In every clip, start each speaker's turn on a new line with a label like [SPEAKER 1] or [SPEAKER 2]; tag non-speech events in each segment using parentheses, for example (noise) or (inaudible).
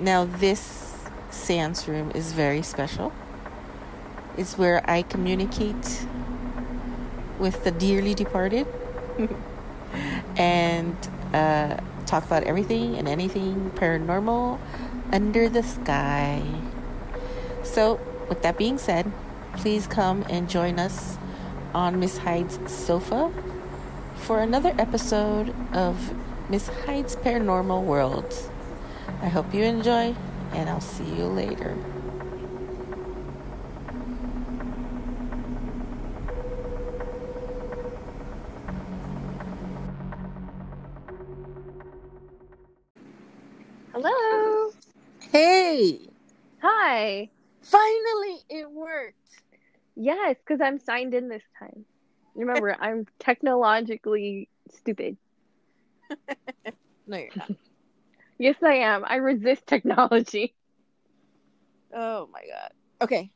[SPEAKER 1] Now this Seance Room is very special. It's where I communicate with the dearly departed (laughs) and uh, talk about everything and anything paranormal under the sky. So, with that being said, please come and join us on Miss Hyde's sofa for another episode of Miss Hyde's Paranormal World. I hope you enjoy, and I'll see you later.
[SPEAKER 2] Hello.
[SPEAKER 1] Hey!
[SPEAKER 2] Hi.
[SPEAKER 1] Finally, it worked!
[SPEAKER 2] Yes, because I'm signed in this time. Remember, (laughs) I'm technologically stupid. (laughs)
[SPEAKER 1] No, you're not.
[SPEAKER 2] Yes, I am. I resist technology. (laughs)
[SPEAKER 1] Oh my god. Okay.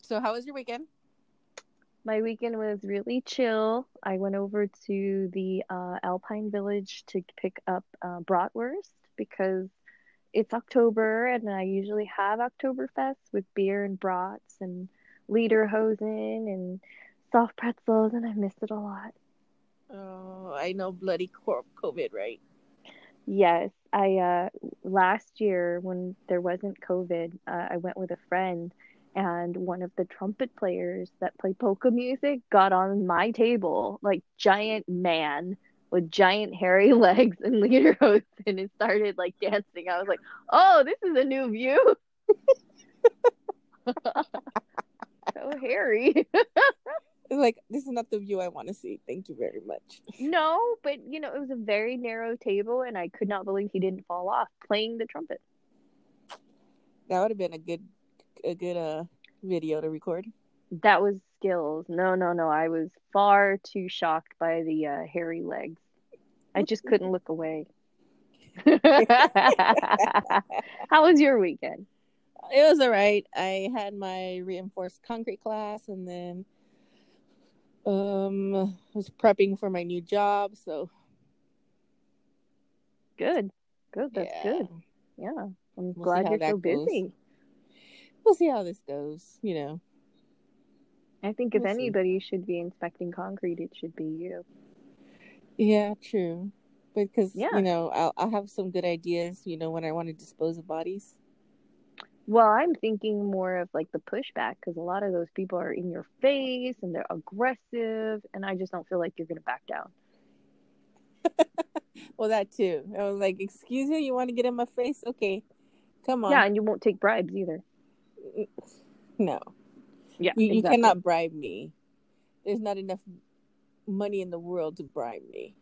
[SPEAKER 1] So, how was your weekend?
[SPEAKER 2] My weekend was really chill. I went over to the uh, Alpine Village to pick up uh, bratwurst because it's October and I usually have Oktoberfest with beer and brats and lederhosen and soft pretzels, and I missed it a lot.
[SPEAKER 1] Oh, I know bloody COVID, right?
[SPEAKER 2] Yes, I uh last year when there wasn't COVID, uh, I went with a friend and one of the trumpet players that play polka music got on my table, like giant man with giant hairy (laughs) legs and lederhosen and started like dancing. I was like, "Oh, this is a new view." (laughs) so hairy. (laughs)
[SPEAKER 1] Like, this is not the view I want to see. Thank you very much. (laughs)
[SPEAKER 2] No, but you know, it was a very narrow table and I could not believe he didn't fall off playing the trumpet.
[SPEAKER 1] That would have been a good, a good uh video to record.
[SPEAKER 2] That was skills. No, no, no. I was far too shocked by the uh, hairy legs. I just couldn't look away. (laughs) How was your weekend?
[SPEAKER 1] It was all right. I had my reinforced concrete class, and then um I was prepping for my new job. So
[SPEAKER 2] Good. Good. That's
[SPEAKER 1] yeah.
[SPEAKER 2] good. Yeah. I'm
[SPEAKER 1] We'll
[SPEAKER 2] glad you're so
[SPEAKER 1] goes.
[SPEAKER 2] busy.
[SPEAKER 1] We'll see how this goes. You know.
[SPEAKER 2] I think if
[SPEAKER 1] We'll see.
[SPEAKER 2] anybody should be inspecting concrete, it should be you.
[SPEAKER 1] Yeah, true. Because
[SPEAKER 2] Yeah.
[SPEAKER 1] you know, I'll I'll have some good ideas. You know, when I want to dispose of bodies.
[SPEAKER 2] Well, I'm thinking more of like the pushback because a lot of those people are in your face and they're aggressive, and I just don't feel like you're going to back down. (laughs)
[SPEAKER 1] Well, that too. I was like, "Excuse me, you want to get in my face? Okay, come on."
[SPEAKER 2] Yeah, and you won't take bribes either.
[SPEAKER 1] No,
[SPEAKER 2] Yeah,
[SPEAKER 1] You, you
[SPEAKER 2] exactly.
[SPEAKER 1] cannot bribe me. There's not enough money in the world to bribe me.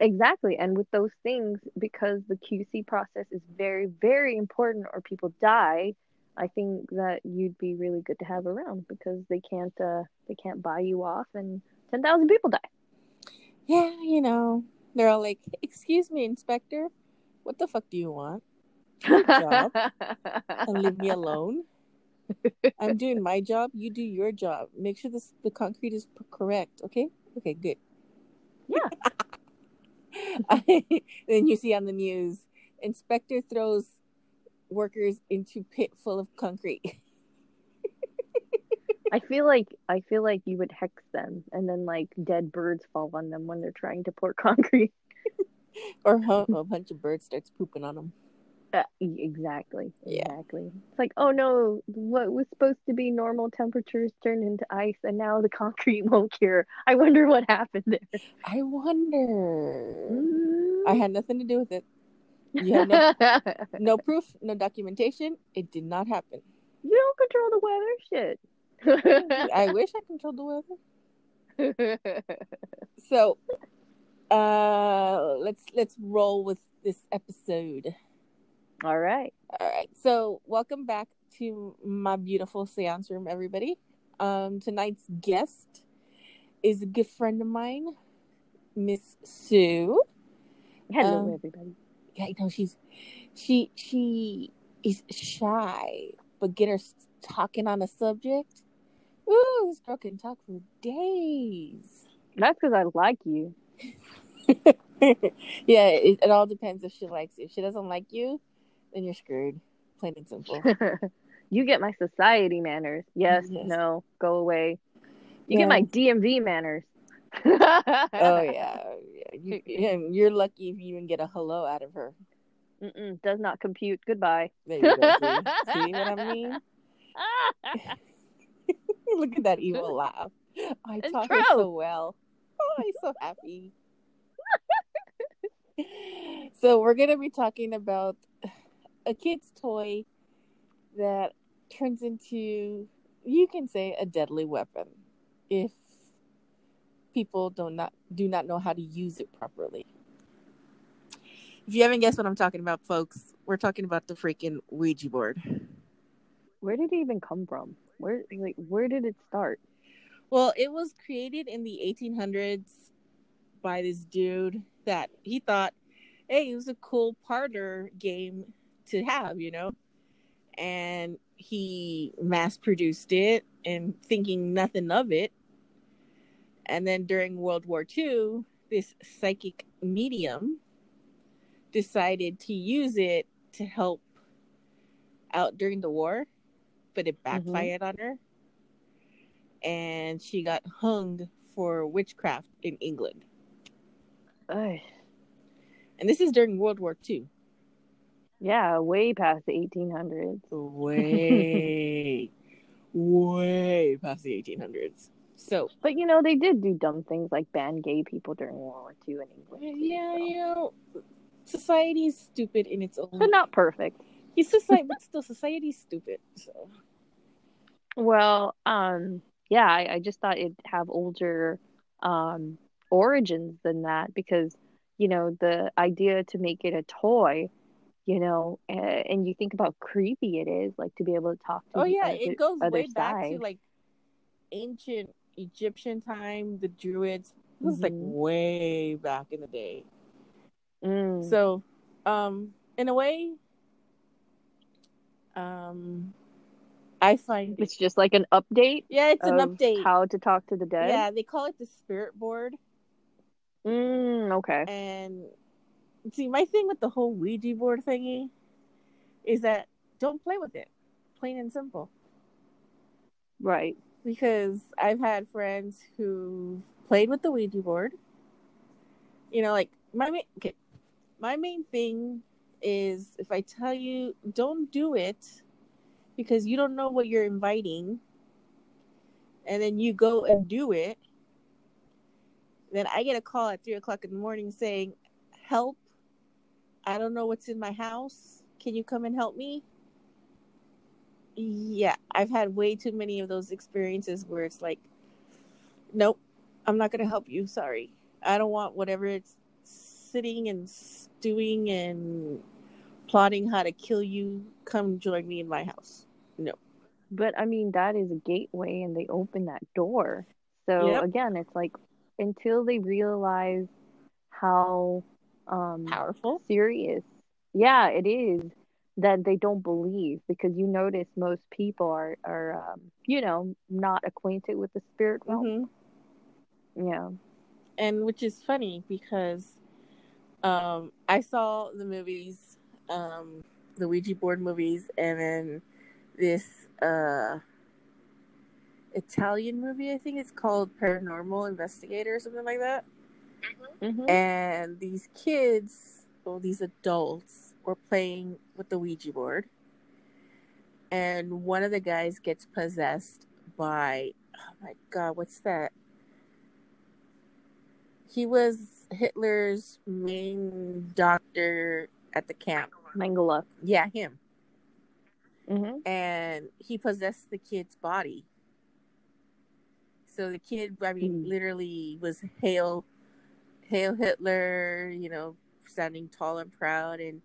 [SPEAKER 2] Exactly. And with those things, because the QC process is very, very important or people die, I think that you'd be really good to have around because they can't uh they can't buy you off and 10,000 people die.
[SPEAKER 1] Yeah, you know, they're all like, "Excuse me, inspector, what the fuck do you want? job. (laughs) And leave me alone. I'm doing my job. You do your job. Make sure this the concrete is correct. Okay. Okay. Good.
[SPEAKER 2] Yeah. (laughs)
[SPEAKER 1] then you see on the news, inspector throws workers into pit full of concrete. (laughs)
[SPEAKER 2] I feel like I feel like you would hex them and then like dead birds fall on them when they're trying to pour (laughs) concrete.
[SPEAKER 1] or a, a bunch of birds starts pooping on them.
[SPEAKER 2] Uh, exactly.
[SPEAKER 1] Yeah.
[SPEAKER 2] Exactly. It's like, oh no, what was supposed to be normal temperatures turned into ice and now the (laughs) concrete won't cure. I wonder what happened there.
[SPEAKER 1] I wonder.
[SPEAKER 2] Mm.
[SPEAKER 1] I had nothing to do with it. You no, (laughs) no proof, no documentation. It did not happen.
[SPEAKER 2] You don't control the weather, shit. (laughs)
[SPEAKER 1] I wish I controlled the weather. So, uh, let's let's roll with this episode.
[SPEAKER 2] All right.
[SPEAKER 1] All right. So, welcome back to my beautiful seance room, everybody. Um, tonight's guest is a good friend of mine, Miss Sue.
[SPEAKER 2] Hello,
[SPEAKER 1] Um,
[SPEAKER 2] everybody.
[SPEAKER 1] Yeah, I know she's she she is shy, but get her talking on a subject. Ooh, this girl can talk for days.
[SPEAKER 2] That's because I like you. (laughs)
[SPEAKER 1] yeah, it, it all depends if she likes you. If she doesn't like you, then you're screwed. Plain and simple. (laughs)
[SPEAKER 2] you get my society manners. Yes,
[SPEAKER 1] Yes.
[SPEAKER 2] no, go away. You
[SPEAKER 1] Yeah.
[SPEAKER 2] get my DMV manners.
[SPEAKER 1] oh (laughs) yeah, yeah. You, you're lucky if you even get a hello out of her.
[SPEAKER 2] Mm-mm, does not compute. Goodbye.
[SPEAKER 1] There you go. See, See what I (laughs) mean? Look at that evil laugh. I
[SPEAKER 2] It's
[SPEAKER 1] taught so well. Oh, I'm so happy. so we're gonna be talking about a kid's toy that turns into you can say a deadly weapon if people do not do not know how to use it properly. If you haven't guessed what I'm talking about, folks, we're talking about the freaking Ouija board.
[SPEAKER 2] Where did it even come from? Where like where did it start?
[SPEAKER 1] Well, it was created in the 1800s by this dude that he thought, hey, it was a cool parlor game to have, you know? And he mass produced it and thinking nothing of it. And then during World War II, this psychic medium decided to use it to help out during the war, but it mm-hmm. backfired on her and she got hung for witchcraft in England.
[SPEAKER 2] Ugh.
[SPEAKER 1] And this is during World War II.
[SPEAKER 2] Yeah, way past the 1800s.
[SPEAKER 1] Way, (laughs) way past the 1800s. So,
[SPEAKER 2] But you know, they did do dumb things like ban gay people during World War II in England.
[SPEAKER 1] yeah,
[SPEAKER 2] so.
[SPEAKER 1] you know, society is stupid in its own.
[SPEAKER 2] But not perfect.
[SPEAKER 1] It's society, but (laughs) still, society's stupid. So,
[SPEAKER 2] Well, um, yeah, I, I just thought it'd have older um origins than that because, you know, the idea to make it a toy, you know, uh, and you think about creepy it is, like to be able to talk to
[SPEAKER 1] oh yeah,
[SPEAKER 2] other,
[SPEAKER 1] it goes way back to like ancient Egyptian time. The Druids. It was like
[SPEAKER 2] Mhm.
[SPEAKER 1] way back in the day.
[SPEAKER 2] Mm.
[SPEAKER 1] So, um, in a way, um, I find
[SPEAKER 2] It's just like an update
[SPEAKER 1] yeah, it's an update.
[SPEAKER 2] how to talk to the dead.
[SPEAKER 1] Yeah, they call it the spirit board.
[SPEAKER 2] Mm, okay.
[SPEAKER 1] And see, my thing with the whole Ouija board thingy is that don't play with it, plain and simple.
[SPEAKER 2] Right.
[SPEAKER 1] Because I've had friends who played with the Ouija board. You know, like my main, okay, my main thing is if I tell you don't do it because you don't know what you're inviting, and then you go and do it, then I get a call at three o'clock in the morning saying, "Help! I don't know what's in my house. Can you come and help me?" yeah, I've had way too many of those experiences where it's like, nope, I'm not gonna help you. Sorry, I don't want whatever it's sitting and stewing and plotting how to kill you. Come join me in my house. No.
[SPEAKER 2] But I mean, that is a gateway, and they open that door. So
[SPEAKER 1] Yep.
[SPEAKER 2] again, it's like until they realize how um,
[SPEAKER 1] Powerful.
[SPEAKER 2] serious, yeah, it is that they don't believe because you notice most people are are um, you know not acquainted with the spirit realm.
[SPEAKER 1] hmm
[SPEAKER 2] Yeah.
[SPEAKER 1] and which is funny because um I saw the movies, um the Ouija board movies and then this uh Italian movie I think it's called Paranormal Investigator or something like that.
[SPEAKER 2] Hmm
[SPEAKER 1] And these kids, or these adults were playing with the Ouija board. And one of the guys gets possessed by oh my god, what's that? He was Hitler's main doctor at the camp.
[SPEAKER 2] Mengele.
[SPEAKER 1] Yeah, him.
[SPEAKER 2] hmm
[SPEAKER 1] And he possessed the kid's body. So the kid, I mean,
[SPEAKER 2] Mm.
[SPEAKER 1] literally was hail, hail Hitler, you know, standing tall and proud and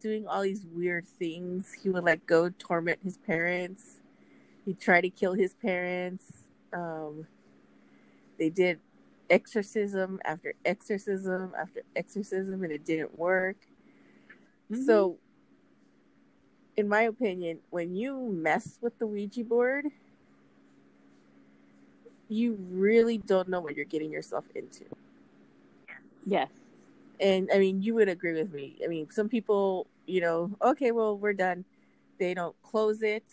[SPEAKER 1] doing all these weird things. He would like go torment his parents. He'd try to kill his parents. Um, they did exorcism after exorcism after exorcism and it didn't work.
[SPEAKER 2] Mhm.
[SPEAKER 1] So, in my opinion, when you mess with the Ouija board, you really don't know what you're getting yourself into.
[SPEAKER 2] Yes.
[SPEAKER 1] And I mean, you would agree with me. I mean, some people, you know, okay, well, we're done. They don't close it.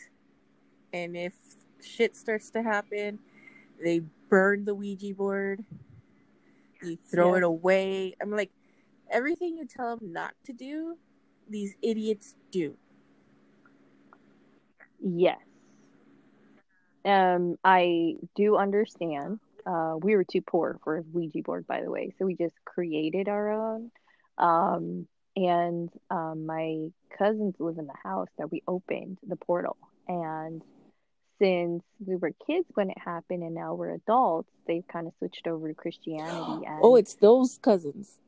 [SPEAKER 1] And if shit starts to happen, they burn the Ouija board. You throw it away. I'm like, everything you tell them not to do, these idiots do.
[SPEAKER 2] Yes. Um, I do understand. Uh, we were too poor for a Ouija board, by the way, so we just created our own. Um, and um, my cousins live in the house that we opened the portal. And since we were kids when it happened, and now we're adults, they've kind of switched over to Christianity. (gasps) And
[SPEAKER 1] Oh, it's those cousins.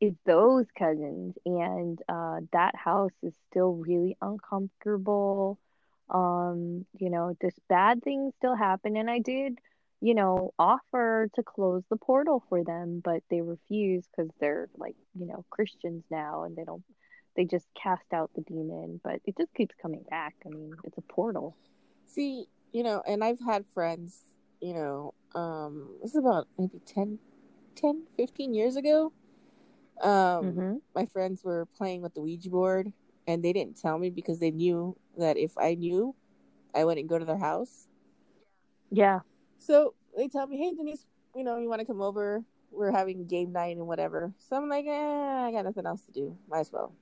[SPEAKER 2] it's those cousins and uh that house is still really uncomfortable um you know just bad things still happen and i did you know offer to close the portal for them but they refuse because they're like you know christians now and they don't they just cast out the demon but it just keeps coming back i mean it's a portal
[SPEAKER 1] See, you know, and I've had friends, you know, um, this is about maybe 10, 10 15 years ago. Um,
[SPEAKER 2] hmm
[SPEAKER 1] my friends were playing with the Ouija board and they didn't tell me because they knew that if I knew, I wouldn't go to their house.
[SPEAKER 2] yeah
[SPEAKER 1] So they tell me, hey, Denise, you know, you want to come over? We're having game night and whatever. So I'm like, eh, I got nothing else to do. Might as well.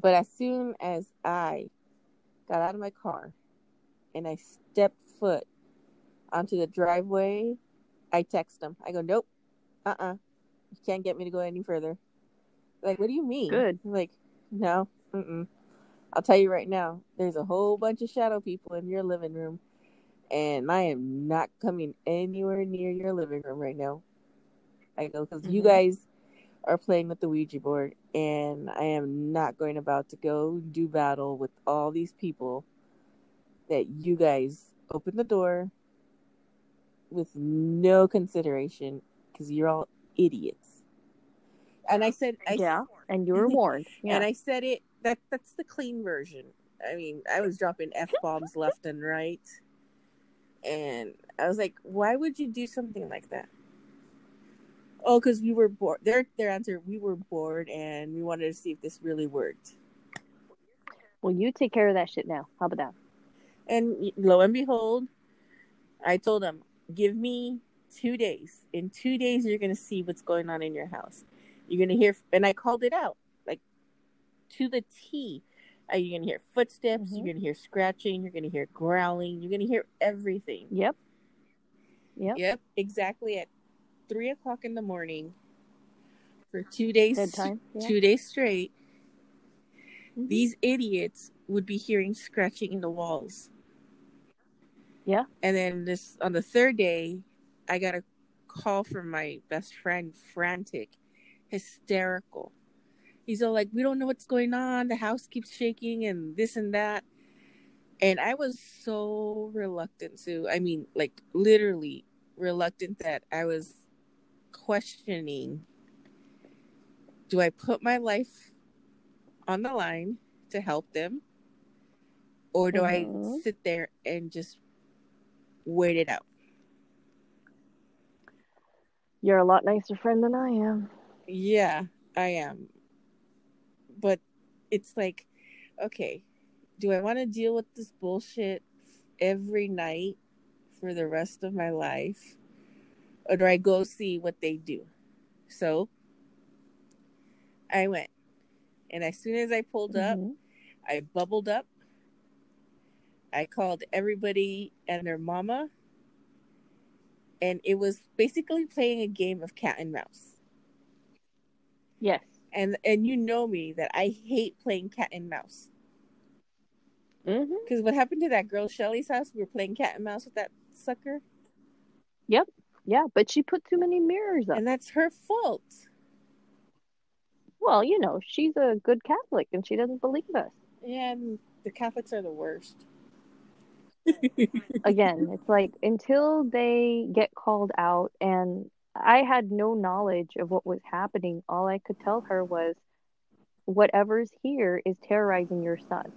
[SPEAKER 1] But as soon as I got out of my car and I stepped foot onto the driveway, I text them. I go, nope, uh uh You can't get me to go any further. Like, what do you mean?
[SPEAKER 2] Good.
[SPEAKER 1] I'm like, no, mm-mm. I'll tell you right now, there's a whole bunch of shadow people in your living room, and I am not coming anywhere near your living room right now. I go, because you
[SPEAKER 2] Mhm.
[SPEAKER 1] guys are playing with the Ouija board, and I am not going about to go do battle with all these people that you guys open the door with no consideration because you're all idiots. And I said, I,
[SPEAKER 2] yeah and you were (laughs) warned yeah
[SPEAKER 1] and I said it. That that's the clean version. I mean, I was dropping f bombs left and right, and I was like, "Why would you do something like that?" Oh, because we were bored. Their their answer: We were bored, and we wanted to see if this really worked.
[SPEAKER 2] well you take care of that shit now how about that
[SPEAKER 1] And lo and behold, I told them, give me two days. In two days, you're going to see what's going on in your house. You're going to hear, and I called it out, like to the T. Uh, you're going to hear footsteps.
[SPEAKER 2] Mhm.
[SPEAKER 1] You're going to hear scratching. You're going to hear growling. You're going to hear everything.
[SPEAKER 2] yep yep
[SPEAKER 1] Yep, exactly at three o'clock in the morning for two days.
[SPEAKER 2] bedtime yeah.
[SPEAKER 1] Two days straight.
[SPEAKER 2] Mhm.
[SPEAKER 1] These idiots would be hearing scratching in the walls.
[SPEAKER 2] Yeah.
[SPEAKER 1] And then this on the third day, I got a call from my best friend, frantic, hysterical. He's all like, "We don't know what's going on. The house keeps shaking, and this and that." And I was so reluctant to. I mean, like literally reluctant that I was questioning: Do I put my life on the line to help them, or do
[SPEAKER 2] Mhm.
[SPEAKER 1] I sit there and just wait it out?
[SPEAKER 2] You're a lot nicer friend than I am.
[SPEAKER 1] Yeah, I am. But it's like, okay, do I want to deal with this bullshit every night for the rest of my life? Or do I go see what they do? So I went. And as soon as I pulled up,
[SPEAKER 2] Mhm.
[SPEAKER 1] I bubbled up. I called everybody and their mama. And it was basically playing a game of cat and mouse.
[SPEAKER 2] Yes.
[SPEAKER 1] And and you know me that I hate playing cat and mouse
[SPEAKER 2] hmm
[SPEAKER 1] because what happened to that girl Shelly's house? We were playing cat and mouse with that sucker, Yep.
[SPEAKER 2] Yeah, but she put too many mirrors up.
[SPEAKER 1] and that's her fault.
[SPEAKER 2] Well, you know, she's a good Catholic and she doesn't believe us.
[SPEAKER 1] And the Catholics are the worst.
[SPEAKER 2] Again, it's like until they get called out, and I had no knowledge of what was happening. All I could tell her was, whatever's here is terrorizing your son,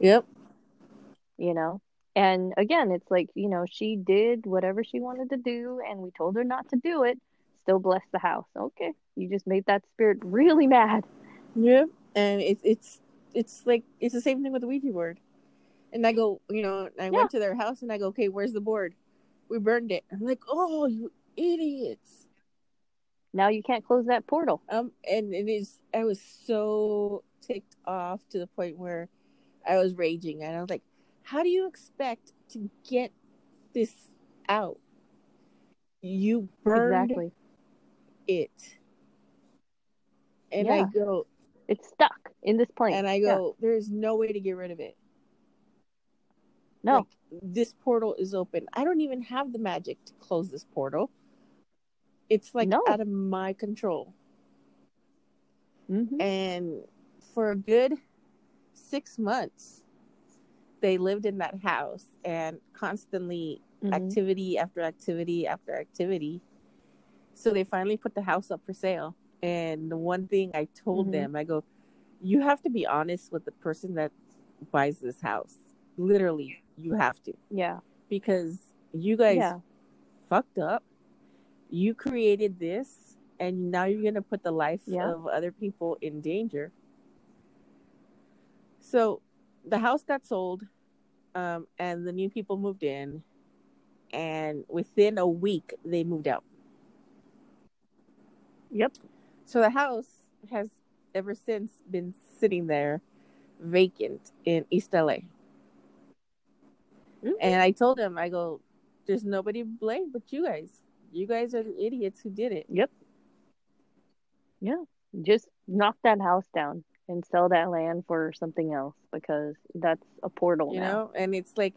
[SPEAKER 1] Yep.
[SPEAKER 2] you know? And again, it's like, you know, she did whatever she wanted to do, and we told her not to do it. Still bless the house. Okay. You just made that spirit really mad.
[SPEAKER 1] Yep. And it's it's it's like it's the same thing with the Ouija board. And I go, you know, I
[SPEAKER 2] Yeah.
[SPEAKER 1] went to their house and I go, okay, where's the board? We burned it. I'm like, oh, you idiots.
[SPEAKER 2] Now you can't close that portal.
[SPEAKER 1] Um, and it is. I was so ticked off to the point where I was raging, and I was like, "How do you expect to get this out? You burned
[SPEAKER 2] Exactly.
[SPEAKER 1] it." And I
[SPEAKER 2] Yeah.
[SPEAKER 1] go,
[SPEAKER 2] It's stuck in this plane.
[SPEAKER 1] and I
[SPEAKER 2] Yeah.
[SPEAKER 1] go, "There's no way to get rid of it.
[SPEAKER 2] No.
[SPEAKER 1] Like, this portal is open. I don't even have the magic to close this portal. It's like
[SPEAKER 2] No.
[SPEAKER 1] out of my control."
[SPEAKER 2] Mhm.
[SPEAKER 1] and for a good six months they lived in that house and constantly
[SPEAKER 2] Mhm.
[SPEAKER 1] activity after activity after activity so they finally put the house up for sale and the one thing i told
[SPEAKER 2] Mhm.
[SPEAKER 1] them i go you have to be honest with the person that buys this house literally you have to
[SPEAKER 2] Yeah.
[SPEAKER 1] because you guys
[SPEAKER 2] Yeah.
[SPEAKER 1] fucked up. You created this, and now you're gonna put the life
[SPEAKER 2] Yeah.
[SPEAKER 1] of other people in danger. So, the house got sold, um, and the new people moved in, and within a week they moved out.
[SPEAKER 2] Yep.
[SPEAKER 1] So the house has ever since been sitting there vacant in East LA.
[SPEAKER 2] Mhm.
[SPEAKER 1] And I told him, I go, there's nobody to blame but you guys. You guys are the idiots who did it.
[SPEAKER 2] Yep. Yeah. Just knock that house down and sell that land for something else because that's a portal
[SPEAKER 1] You
[SPEAKER 2] now.
[SPEAKER 1] know? And it's like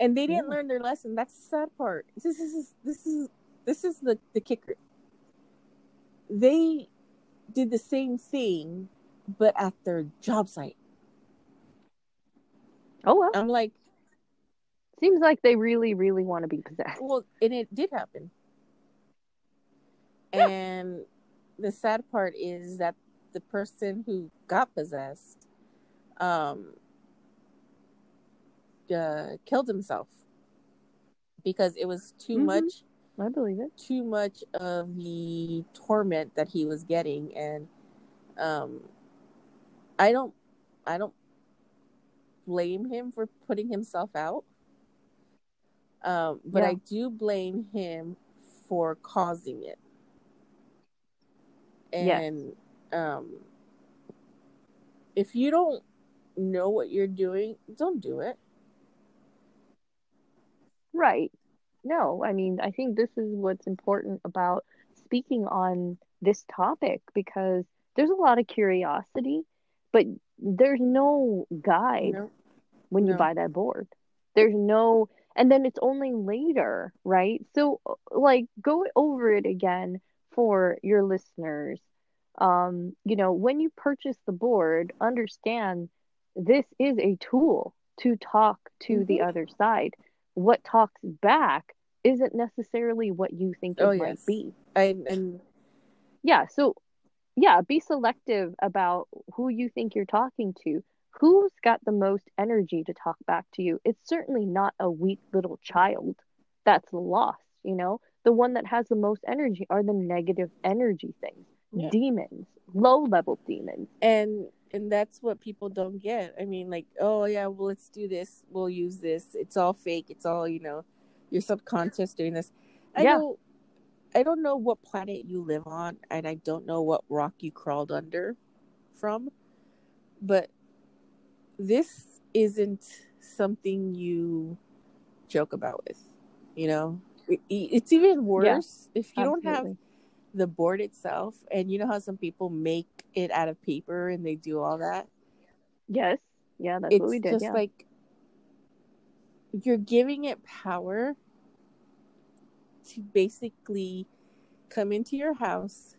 [SPEAKER 1] and they didn't
[SPEAKER 2] Yeah.
[SPEAKER 1] learn their lesson. That's the sad part. This is this is this is the, the kicker. They did the same thing but at their job site.
[SPEAKER 2] Oh well.
[SPEAKER 1] I'm like,
[SPEAKER 2] Seems like they really, really want to be possessed.
[SPEAKER 1] Well, and it did happen.
[SPEAKER 2] Yeah.
[SPEAKER 1] And the sad part is that the person who got possessed um uh, killed himself because it was too
[SPEAKER 2] Mhm.
[SPEAKER 1] much
[SPEAKER 2] I believe it.
[SPEAKER 1] too much of the torment that he was getting and um I don't I don't blame him for putting himself out. Um but
[SPEAKER 2] Yeah.
[SPEAKER 1] I do blame him for causing it.
[SPEAKER 2] Yes.
[SPEAKER 1] And um if you don't know what you're doing, don't do it.
[SPEAKER 2] Right. No, I mean, I think this is what's important about speaking on this topic because there's a lot of curiosity, but there's no guide
[SPEAKER 1] No.
[SPEAKER 2] when you buy that board. There's no, and then it's only later, right? So, uh, like, go over it again for your listeners. Um, you know, when you purchase the board, understand this is a tool to talk to the
[SPEAKER 1] Mhm.
[SPEAKER 2] other side. What talks back isn't necessarily what you think it
[SPEAKER 1] Oh,
[SPEAKER 2] might
[SPEAKER 1] yes.
[SPEAKER 2] be.
[SPEAKER 1] And and
[SPEAKER 2] Yeah, so yeah, be selective about who you think you're talking to. Who's got the most energy to talk back to you? It's certainly not a weak little child that's lost, you know? The one that has the most energy are the negative energy things.
[SPEAKER 1] Yeah.
[SPEAKER 2] Demons, low level demons.
[SPEAKER 1] and and that's what people don't get. I mean, like, oh yeah, well let's do this. We'll use this. It's all fake. It's all you know. Your subconscious doing this. I
[SPEAKER 2] Yeah.
[SPEAKER 1] know. I don't know what planet you live on, and I don't know what rock you crawled under from, but this isn't something you joke about with. You know, It- it's even worse if you don't have the board itself and you know how some people make it out of paper and they do all that
[SPEAKER 2] Yes. Yeah, that's
[SPEAKER 1] it's
[SPEAKER 2] what we did.
[SPEAKER 1] just
[SPEAKER 2] yeah.
[SPEAKER 1] like you're giving it power to basically come into your house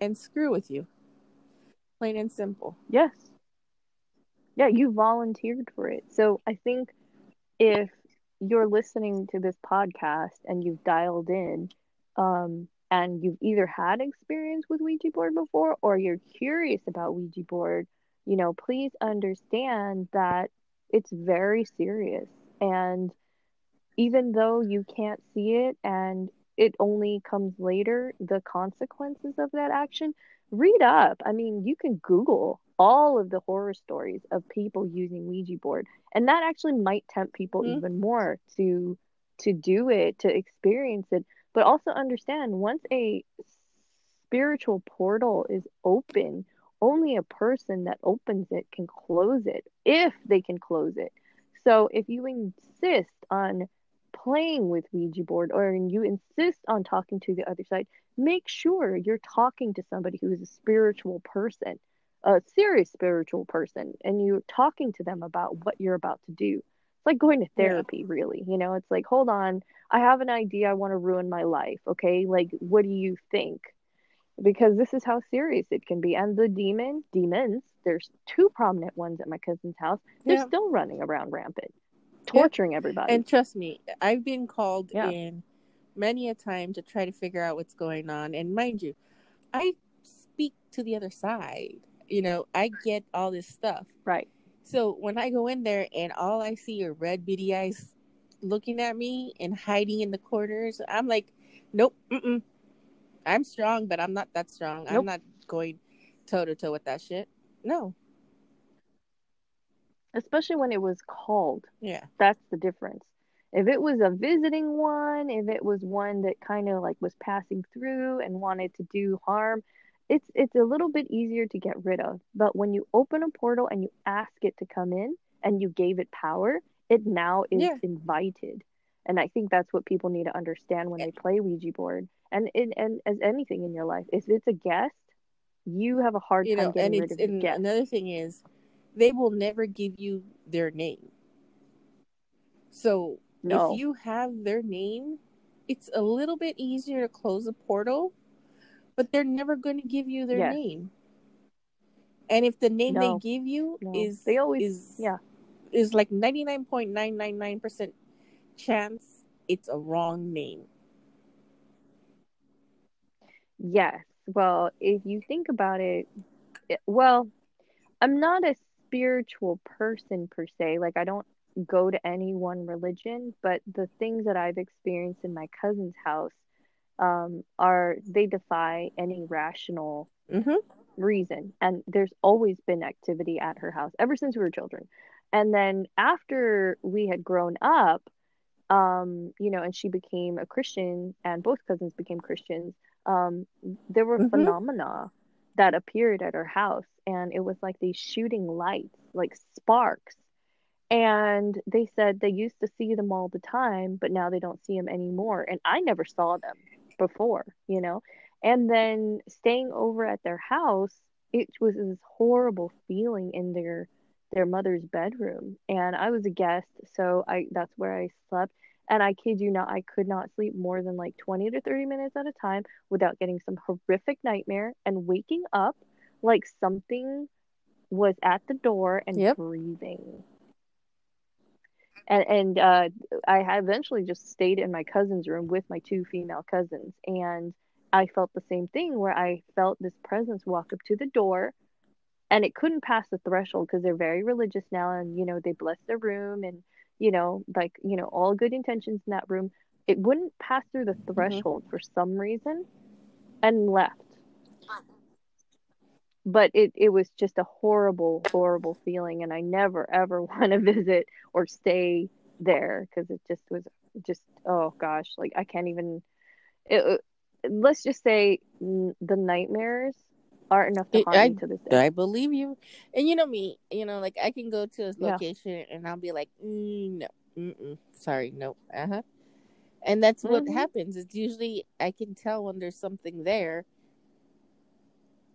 [SPEAKER 1] and screw with you plain and simple
[SPEAKER 2] Yes. Yeah, you volunteered for it. So I think if you're listening to this podcast and you've dialed in, um, and you've either had experience with Ouija board before or you're curious about Ouija board, you know, please understand that it's very serious. And even though you can't see it and it only comes later, the consequences of that action, read up. I mean, you can Google all of the horror stories of people using Ouija board, and that actually might tempt people
[SPEAKER 1] Mhm.
[SPEAKER 2] even more to to do it, to experience it. But also understand once a spiritual portal is open, only a person that opens it can close it if they can close it. So if you insist on playing with Ouija board or you insist on talking to the other side, make sure you're talking to somebody who is a spiritual person, a serious spiritual person, and you're talking to them about what you're about to do. It's like going to
[SPEAKER 1] Yeah.
[SPEAKER 2] therapy, really. You know, it's like, hold on, I have an idea, I want to ruin my life. Okay, like, what do you think? Because this is how serious it can be. And the demon, demons, there's two prominent ones at my cousin's house. They're
[SPEAKER 1] Yeah.
[SPEAKER 2] still running around rampant,
[SPEAKER 1] Yeah.
[SPEAKER 2] torturing everybody.
[SPEAKER 1] and trust me i've been called
[SPEAKER 2] Yeah.
[SPEAKER 1] in many a time to try to figure out what's going on and mind you i speak to the other side you know i get all this stuff
[SPEAKER 2] right.
[SPEAKER 1] So when I go in there and all I see are red beady eyes looking at me and hiding in the corners, I'm like, nope, mm-mm. I'm strong, but I'm not that strong. I'm not going toe to toe with that shit. No.
[SPEAKER 2] Especially when it was called.
[SPEAKER 1] Yeah.
[SPEAKER 2] That's the difference. If it was a visiting one, if it was one that kind of like was passing through and wanted to do harm, it's it's a little bit easier to get rid of. But when you open a portal and you ask it to come in and you gave it power, it now is
[SPEAKER 1] Yeah.
[SPEAKER 2] invited. And I think that's what people need to understand when they play Ouija board. And in and as anything in your life, if it's a guest, you have a hard
[SPEAKER 1] You
[SPEAKER 2] time
[SPEAKER 1] know,
[SPEAKER 2] getting rid of
[SPEAKER 1] and
[SPEAKER 2] guest.
[SPEAKER 1] another thing is they will never give you their name. So
[SPEAKER 2] No.
[SPEAKER 1] if you have their name, it's a little bit easier to close a portal, but they're never going to give you their
[SPEAKER 2] Yes.
[SPEAKER 1] name. And if the name
[SPEAKER 2] No.
[SPEAKER 1] they give you
[SPEAKER 2] No.
[SPEAKER 1] is
[SPEAKER 2] They always-
[SPEAKER 1] is
[SPEAKER 2] yeah.
[SPEAKER 1] is like ninety nine point nine nine nine percent chance it's a wrong name.
[SPEAKER 2] Yes. Well, if you think about it, it- well, I'm not a spiritual person per se. Like, I don't go to any one religion, but the things that I've experienced in my cousin's house um, are they defy any rational
[SPEAKER 1] Mm-hmm.
[SPEAKER 2] reason. And there's always been activity at her house ever since we were children. And then after we had grown up, um, you know, and she became a Christian and both cousins became Christians, um, there were
[SPEAKER 1] Mhm.
[SPEAKER 2] phenomena that appeared at her house. And it was like these shooting lights, like sparks. And they said they used to see them all the time, but now they don't see them anymore. And I never saw them before, you know. And then staying over at their house, it was this horrible feeling in their their mother's bedroom and I was a guest so I that's where I slept and I kid you not I could not sleep more than like 20 to 30 minutes at a time without getting some horrific nightmare and waking up like something was at the door and
[SPEAKER 1] Yep.
[SPEAKER 2] breathing and and uh, I eventually just stayed in my cousin's room with my two female cousins, and I felt the same thing where I felt this presence walk up to the door, and it couldn't pass the threshold because they're very religious now, and you know they bless their room, and you know like you know all good intentions in that room. It wouldn't pass through the threshold for some reason, and left. But it, it was just a horrible, horrible feeling, and I never ever (laughs) want to visit or stay there because it just was just oh gosh, like I can't even. It, let's just say the nightmares aren't enough to harm
[SPEAKER 1] I-
[SPEAKER 2] me to this day.
[SPEAKER 1] I believe you. And you know me, you know, like I can go to a
[SPEAKER 2] Yeah.
[SPEAKER 1] location and I'll be like, mm, no, mm-mm, sorry, no, uh huh. And that's what
[SPEAKER 2] Mhm.
[SPEAKER 1] happens. It's usually I can tell when there's something there.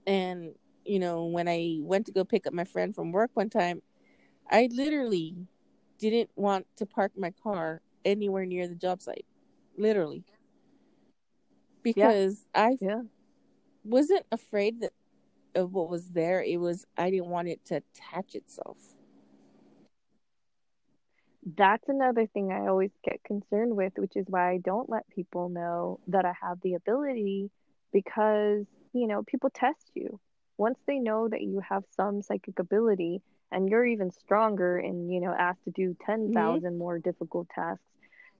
[SPEAKER 1] And you know, when I went to go pick up my friend from work one time, I literally didn't want to park my car anywhere near the job site, literally, because I
[SPEAKER 2] Yeah.
[SPEAKER 1] wasn't afraid that of what was there. It was I didn't want it to attach itself.
[SPEAKER 2] That's another thing I always get concerned with, which is why I don't let people know that I have the ability because, you know, people test you. Once they know that you have some psychic ability and you're even stronger and, you know, asked to do 10,000 more difficult tasks,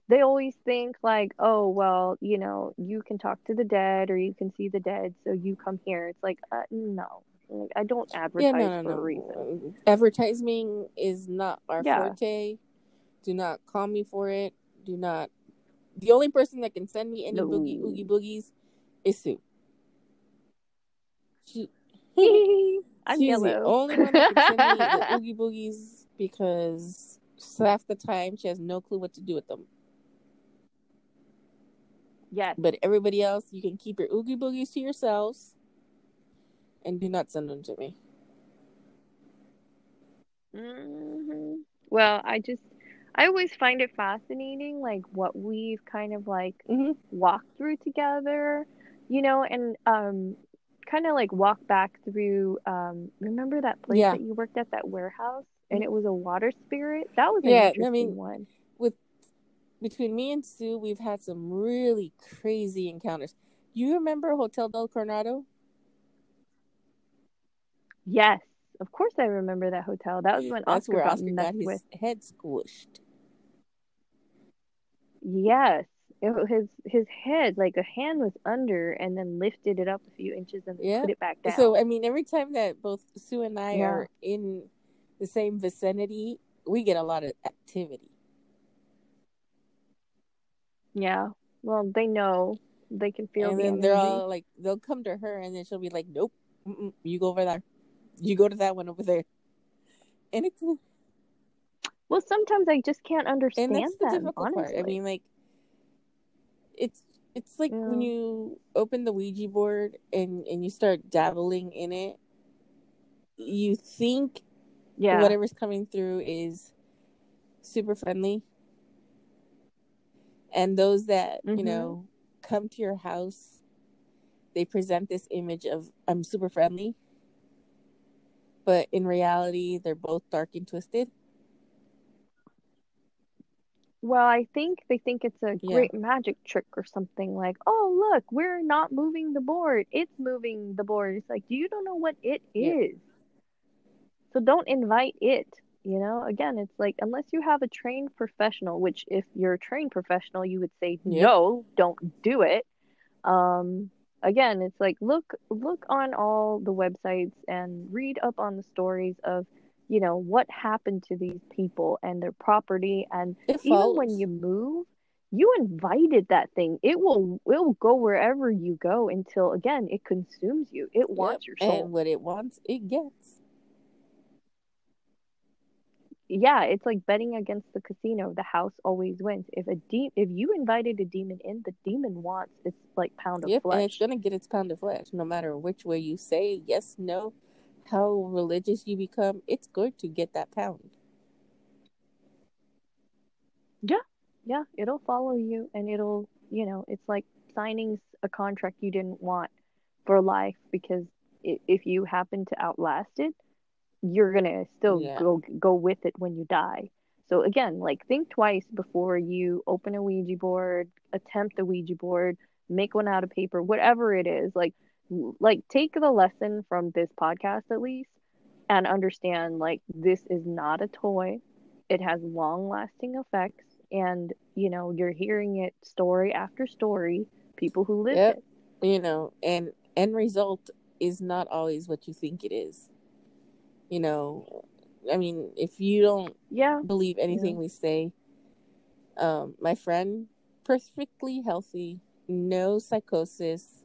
[SPEAKER 2] they always think like, oh, well, you know, you can talk to the dead or you can see the dead, so you come here. It's like, uh, no. Like, I don't advertise
[SPEAKER 1] yeah, no, no,
[SPEAKER 2] for
[SPEAKER 1] no.
[SPEAKER 2] a reason.
[SPEAKER 1] Advertising is not our
[SPEAKER 2] Yeah.
[SPEAKER 1] forte. Do not call me for it. Do not. The only person that can send me any
[SPEAKER 2] No.
[SPEAKER 1] boogie oogie boogies is Sue. She, (laughs)
[SPEAKER 2] I'm
[SPEAKER 1] she's
[SPEAKER 2] yellow.
[SPEAKER 1] the only one that can send me the (laughs) oogie boogies because half the time she has no clue what to do with them.
[SPEAKER 2] yes.
[SPEAKER 1] But everybody else, you can keep your oogie boogies to yourselves, and do not send them to me.
[SPEAKER 2] hmm Well, I just, I always find it fascinating, like what we've kind of like
[SPEAKER 1] Mhm.
[SPEAKER 2] walked through together, you know, and um, kind of like walk back through. Um, remember that place
[SPEAKER 1] Yeah.
[SPEAKER 2] that you worked at, that warehouse, and it was a water spirit. That was an
[SPEAKER 1] Yeah, I mean,
[SPEAKER 2] one.
[SPEAKER 1] With between me and Sue, we've had some really crazy encounters. You remember Hotel Del Coronado?
[SPEAKER 2] Yes, of course I remember that hotel. That was when
[SPEAKER 1] That's
[SPEAKER 2] Oscar
[SPEAKER 1] where
[SPEAKER 2] got
[SPEAKER 1] Oscar got
[SPEAKER 2] messed
[SPEAKER 1] his
[SPEAKER 2] with.
[SPEAKER 1] head squished.
[SPEAKER 2] Yes. It, his his head, like a hand was under and then lifted it up a few inches and
[SPEAKER 1] Yeah.
[SPEAKER 2] put it back down.
[SPEAKER 1] So I mean, every time that both Sue and I
[SPEAKER 2] Yeah.
[SPEAKER 1] are in the same vicinity, we get a lot of activity.
[SPEAKER 2] Yeah. Well, they know. They can feel
[SPEAKER 1] and
[SPEAKER 2] the
[SPEAKER 1] then
[SPEAKER 2] energy.
[SPEAKER 1] they're all like, they'll come to her, and then she'll be like, "Nope, you go over there. You go to that one over there." And it's
[SPEAKER 2] Well, sometimes I just can't understand
[SPEAKER 1] and that's the
[SPEAKER 2] them,
[SPEAKER 1] difficult
[SPEAKER 2] honestly.
[SPEAKER 1] part. I mean, like, it's it's like when you open the Ouija board and and you start dabbling in it, you think
[SPEAKER 2] yeah.
[SPEAKER 1] whatever's coming through is super friendly, and those that you
[SPEAKER 2] Mhm.
[SPEAKER 1] know come to your house, they present this image of I'm super friendly, but in reality, they're both dark and twisted.
[SPEAKER 2] Well, I think they think it's a
[SPEAKER 1] Yeah.
[SPEAKER 2] great magic trick or something like, oh, look, we're not moving the board. It's moving the board. It's like, you don't know what it
[SPEAKER 1] Yeah.
[SPEAKER 2] is. So don't invite it. You know, again, it's like, unless you have a trained professional, which if you're a trained professional, you would say,
[SPEAKER 1] Yeah.
[SPEAKER 2] no, don't do it. Um, again, it's like, look, look on all the websites and read up on the stories of, you know, what happened to these people and their property. And
[SPEAKER 1] It
[SPEAKER 2] even
[SPEAKER 1] follows.
[SPEAKER 2] when you move you invited that thing. It will it will go wherever you go until again it consumes you. It wants your soul.
[SPEAKER 1] and what it wants, it gets.
[SPEAKER 2] yeah it's like betting against the casino. The house always wins. If a de- if you invited a demon in the demon wants its like pound of
[SPEAKER 1] Yep, and it's gonna get its pound of flesh, no matter which way you say yes, no, how religious you become, it's good to get that pound.
[SPEAKER 2] Yeah, yeah, it'll follow you and it'll, you know, it's like signing a contract you didn't want for life because if you happen to outlast it, you're going to still yeah. go go with it when you die. So again, like think twice before you open a Ouija board, attempt a Ouija board, make one out of paper, whatever it is. Like like take the lesson from this podcast at least and understand like this is not a toy. It has long-lasting effects and you know you're hearing it story after story people who live yep.
[SPEAKER 1] it you know and end result is not always what you think it is you know i mean if you don't
[SPEAKER 2] yeah
[SPEAKER 1] believe anything yeah. we say um my friend perfectly healthy no psychosis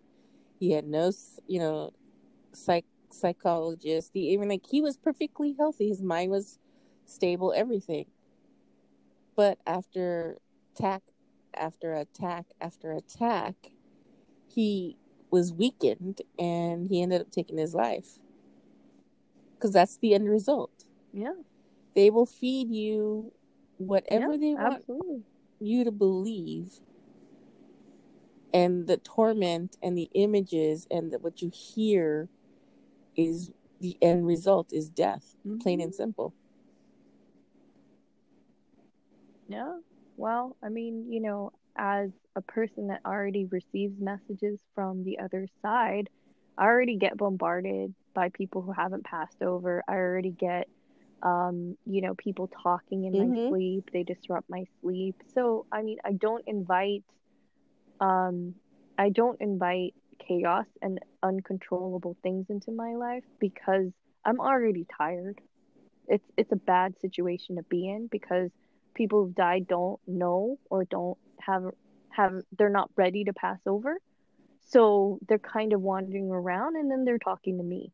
[SPEAKER 1] he had no you know psych psychologist he even like he was perfectly healthy his mind was stable everything but after attack after attack after attack, he was weakened and he ended up taking his life. Because that's the end result.
[SPEAKER 2] Yeah.
[SPEAKER 1] They will feed you whatever yeah, they want absolutely. you to believe. And the torment and the images and the, what you hear is the end result is death, mm-hmm. plain and simple.
[SPEAKER 2] Yeah. Well, I mean, you know, as a person that already receives messages from the other side, I already get bombarded by people who haven't passed over. I already get um, you know, people talking in mm-hmm. my sleep. They disrupt my sleep. So, I mean, I don't invite um I don't invite chaos and uncontrollable things into my life because I'm already tired. It's it's a bad situation to be in because people who've died don't know or don't have have they're not ready to pass over so they're kind of wandering around and then they're talking to me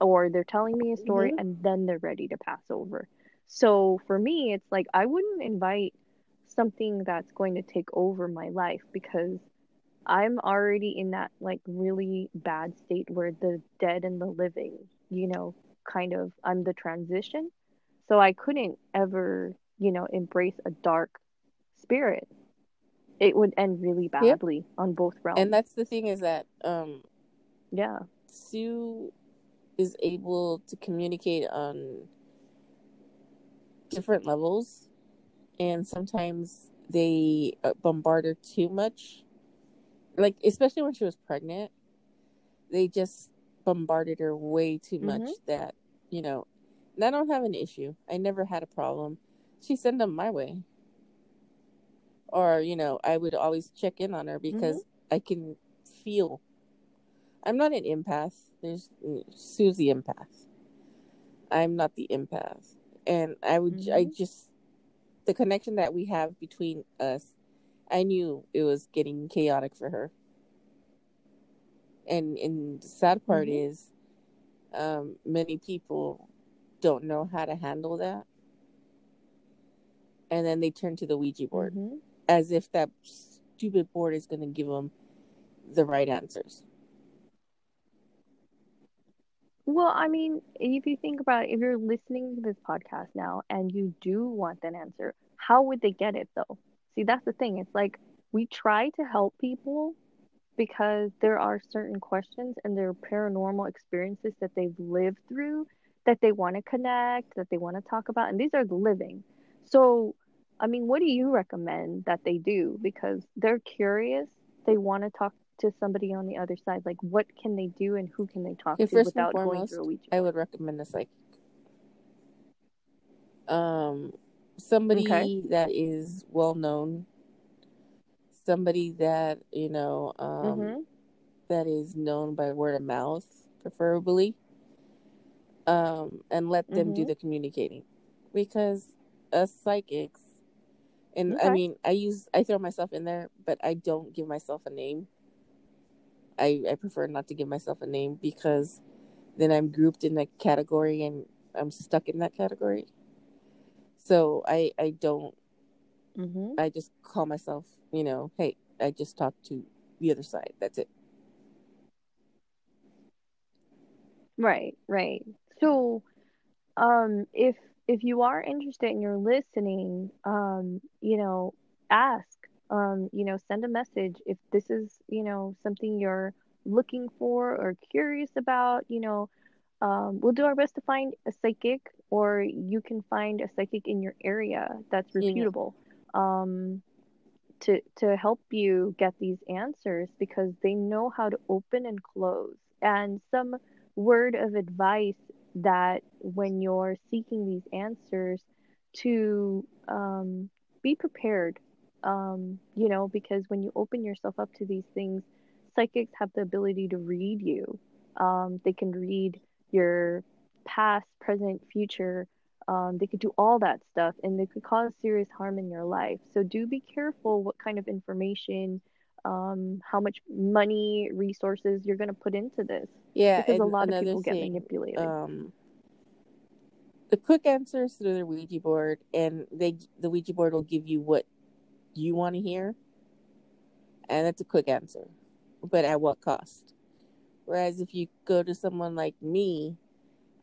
[SPEAKER 2] or they're telling me a story mm-hmm. and then they're ready to pass over so for me it's like i wouldn't invite something that's going to take over my life because i'm already in that like really bad state where the dead and the living you know kind of i'm the transition so i couldn't ever you know, embrace a dark spirit, it would end really badly yep. on both realms.
[SPEAKER 1] And that's the thing is that, um,
[SPEAKER 2] yeah,
[SPEAKER 1] Sue is able to communicate on different levels, and sometimes they uh, bombard her too much. Like, especially when she was pregnant, they just bombarded her way too much mm-hmm. that, you know, I don't have an issue. I never had a problem she send them my way. Or, you know, I would always check in on her because mm-hmm. I can feel. I'm not an empath. There's Susie empath. I'm not the empath. And I would, mm-hmm. I just, the connection that we have between us, I knew it was getting chaotic for her. And, and the sad part mm-hmm. is, um, many people don't know how to handle that and then they turn to the Ouija board mm-hmm. as if that stupid board is going to give them the right answers.
[SPEAKER 2] Well, I mean, if you think about it, if you're listening to this podcast now and you do want that answer, how would they get it though? See, that's the thing. It's like we try to help people because there are certain questions and their paranormal experiences that they've lived through that they want to connect, that they want to talk about, and these are living. So, I mean, what do you recommend that they do? Because they're curious, they want to talk to somebody on the other side. Like, what can they do and who can they talk to without foremost, going through a Ouija?
[SPEAKER 1] I would recommend a psychic. Um, somebody okay. that is well known, somebody that you know, um, mm-hmm. that is known by word of mouth, preferably. Um, and let them mm-hmm. do the communicating, because us psychics, and okay. I mean, I use I throw myself in there, but I don't give myself a name. I I prefer not to give myself a name because then I'm grouped in a category and I'm stuck in that category. So I I don't. Mm-hmm. I just call myself, you know, hey, I just talked to the other side. That's it.
[SPEAKER 2] Right, right. So, um, if if you are interested and you're listening, um, you know, ask, um, you know, send a message if this is, you know, something you're looking for or curious about, you know, um, we'll do our best to find a psychic or you can find a psychic in your area that's
[SPEAKER 1] Yeah.
[SPEAKER 2] reputable. Um, to to help you get these answers because they know how to open and close. And some word of advice that when you're seeking these answers to um, be prepared um, you know because when you open yourself up to these things psychics have the ability to read you. Um, they can read your past present future. Um, they could do all that stuff and they could cause serious harm in your life. So do be careful what kind of information um, how much money resources you're going to put into this.
[SPEAKER 1] Yeah,
[SPEAKER 2] because a lot of people get manipulated.
[SPEAKER 1] um, the quick answers through the Ouija board, and they the Ouija board will give you what you want to hear, and that's a quick answer, but at what cost? Whereas if you go to someone like me,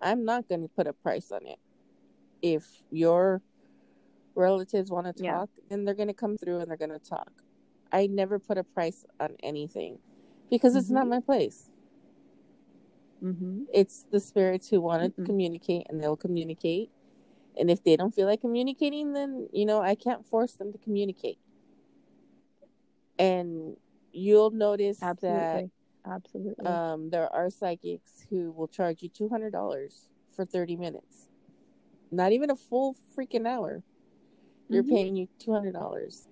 [SPEAKER 1] I'm not going to put a price on it. If your relatives want to
[SPEAKER 2] Yeah.
[SPEAKER 1] talk, then they're going to come through and they're going to talk. I never put a price on anything because it's not
[SPEAKER 2] Mhm.
[SPEAKER 1] my place.
[SPEAKER 2] mm-hmm.
[SPEAKER 1] It's the spirits who want to communicate and they'll communicate. And if they don't feel like communicating, then, you know, I can't force them to communicate. And you'll notice
[SPEAKER 2] absolutely absolutely
[SPEAKER 1] um, there are psychics who will charge you $200 for 30 minutes. Not even a full freaking hour. You're
[SPEAKER 2] Mhm.
[SPEAKER 1] paying you $200.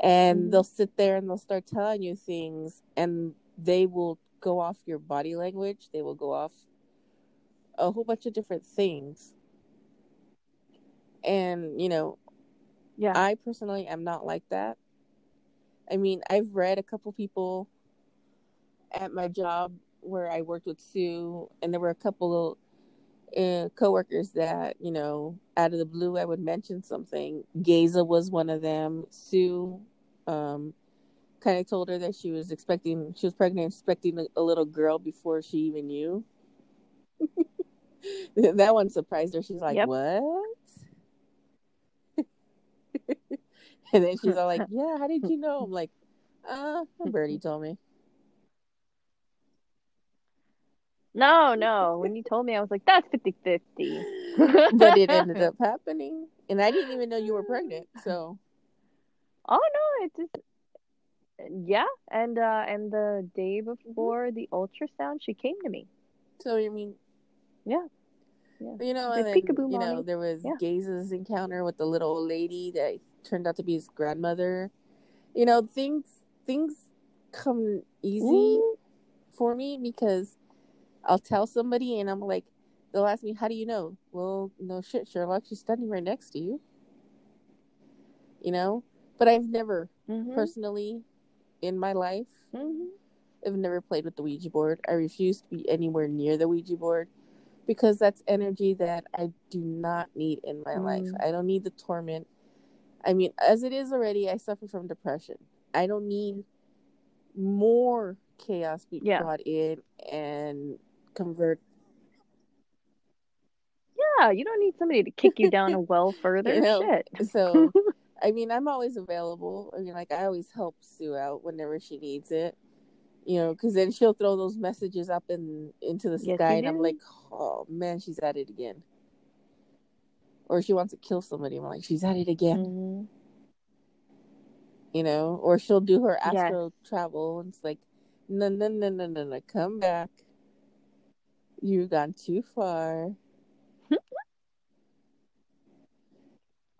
[SPEAKER 1] And
[SPEAKER 2] Mhm.
[SPEAKER 1] they'll sit there and they'll start telling you things and they will go off your body language. They will go off a whole bunch of different things. And, you know,
[SPEAKER 2] yeah
[SPEAKER 1] I personally am not like that. I mean, I've read a couple people at my job where I worked with Sue, and there were a couple of uh, coworkers that, you know, out of the blue, I would mention something. Geza was one of them. Sue um, kind of told her that she was expecting, she was pregnant, expecting a, a little girl before she even knew. (laughs) that one surprised her. She's like,
[SPEAKER 2] Yep.
[SPEAKER 1] what? (laughs) and then she's all like, (laughs) yeah, how did you know? I'm like, uh, Birdie told me.
[SPEAKER 2] no no when you told me i was like that's 50 50 (laughs)
[SPEAKER 1] but it ended up happening. And I didn't even know you were pregnant. So,
[SPEAKER 2] oh no it just yeah and uh and the day before the ultrasound she came to me
[SPEAKER 1] so you mean,
[SPEAKER 2] Yeah. Yeah.
[SPEAKER 1] You know, and then, you know, there was
[SPEAKER 2] Yeah.
[SPEAKER 1] Gaze's encounter with the little old lady that turned out to be his grandmother. You know, things things come easy
[SPEAKER 2] Ooh.
[SPEAKER 1] for me because I'll tell somebody and I'm like, they'll ask me, "How do you know?" Well, no shit, Sherlock. She's standing right next to you. You know, but I've never
[SPEAKER 2] Mhm.
[SPEAKER 1] personally in my life
[SPEAKER 2] Mhm.
[SPEAKER 1] I've never played with the Ouija board. I refuse to be anywhere near the Ouija board because that's energy that I do not need in my life.
[SPEAKER 2] Mm.
[SPEAKER 1] I don't need the torment. I mean, as it is already, I suffer from depression. I don't need more chaos be
[SPEAKER 2] Yeah.
[SPEAKER 1] brought in and convert.
[SPEAKER 2] yeah you don't need somebody to kick you down a well (laughs) further
[SPEAKER 1] You know,
[SPEAKER 2] shit
[SPEAKER 1] So, (laughs) I mean, I'm always available. I mean, like, I always help Sue out whenever she needs it. You know, because then she'll throw those messages up in into the
[SPEAKER 2] Yes,
[SPEAKER 1] sky, and I'm like, oh man, she's at it again. Or she wants to kill somebody. I'm like, she's at it again.
[SPEAKER 2] Mhm.
[SPEAKER 1] You know, or she'll do her
[SPEAKER 2] Yes.
[SPEAKER 1] astral travel, and it's like, no, no, no, no, no, no, come back. You've gone too far. (laughs)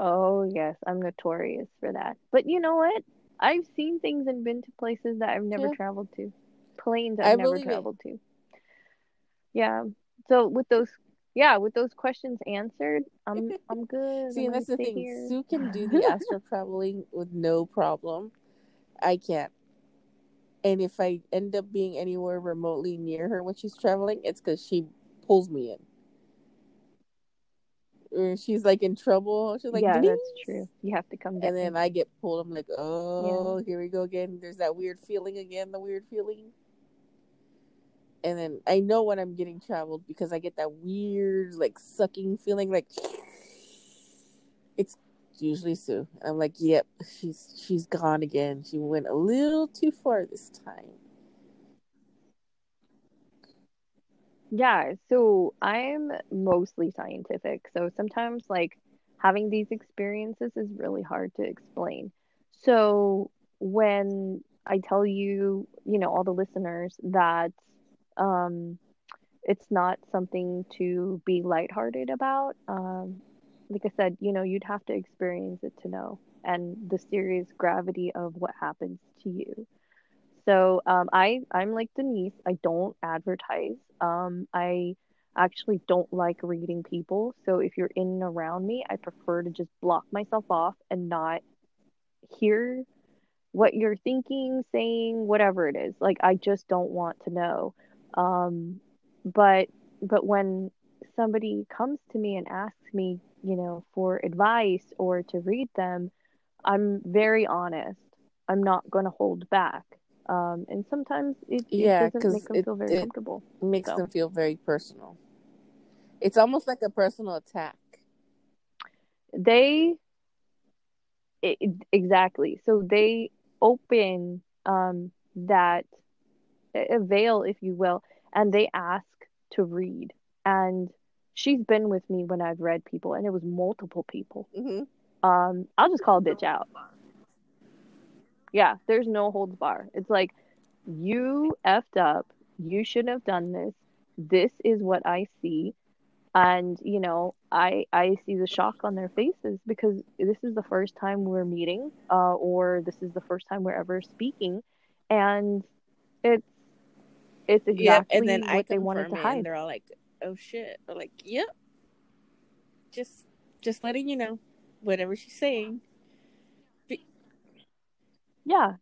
[SPEAKER 2] oh yes i'm notorious for that but you know what i've seen things and been to places that i've never
[SPEAKER 1] Yeah.
[SPEAKER 2] traveled to planes
[SPEAKER 1] I
[SPEAKER 2] i've never
[SPEAKER 1] believe it.
[SPEAKER 2] traveled to yeah so with those yeah with those questions answered i'm (laughs) i'm good
[SPEAKER 1] See,
[SPEAKER 2] I'm
[SPEAKER 1] and that's the thing.
[SPEAKER 2] here.
[SPEAKER 1] Sue can do the (laughs) astral traveling with no problem. I can't. And if I end up being anywhere remotely near her when she's traveling, it's because she pulls me in. Or she's like in trouble. She's like,
[SPEAKER 2] yeah, that's true. You have to come get
[SPEAKER 1] And then. I get pulled. I'm like, oh, here we go again. There's that weird feeling again. The weird feeling. and then I know when I'm getting traveled because I get that weird like sucking feeling like (sighs) it's usually Sue. I'm like, yep, she's she's gone again. She went a little too far this time.
[SPEAKER 2] Yeah, so I'm mostly scientific. So sometimes like having these experiences is really hard to explain. So when I tell you, you know, all the listeners that um it's not something to be lighthearted about, um like I said, you know, you'd have to experience it to know and the serious gravity of what happens to you. So um, I I'm like Denise. I don't advertise. Um, I actually don't like reading people. So if you're in and around me, I prefer to just block myself off and not hear what you're thinking, saying, whatever it is. Like I just don't want to know. Um, but but when somebody comes to me and asks me, you know, for advice or to read them, I'm very honest. I'm not going to hold back. Um, and sometimes it, it
[SPEAKER 1] Yeah,
[SPEAKER 2] doesn't make them
[SPEAKER 1] it
[SPEAKER 2] feel very
[SPEAKER 1] it
[SPEAKER 2] comfortable.
[SPEAKER 1] makes
[SPEAKER 2] So
[SPEAKER 1] them feel very personal. It's almost like a personal attack.
[SPEAKER 2] they it, exactly. So they open um, that a veil, if you will, and they ask to read. And she's been with me when I've read people, and it was multiple people.
[SPEAKER 1] hmm
[SPEAKER 2] Um, I'll just call a bitch out. Yeah, there's no holds bar. It's like you effed up. You shouldn't have done this. This is what I see. And you know, I I see the shock on their faces because this is the first time we're meeting, uh, or this is the first time we're ever speaking, and it's it's
[SPEAKER 1] Yep. And then
[SPEAKER 2] exactly
[SPEAKER 1] I
[SPEAKER 2] what they wanted to hide.
[SPEAKER 1] they're all like, "Oh shit!" They're like, "Yep." Just just letting you know, whatever she's saying.
[SPEAKER 2] Yeah,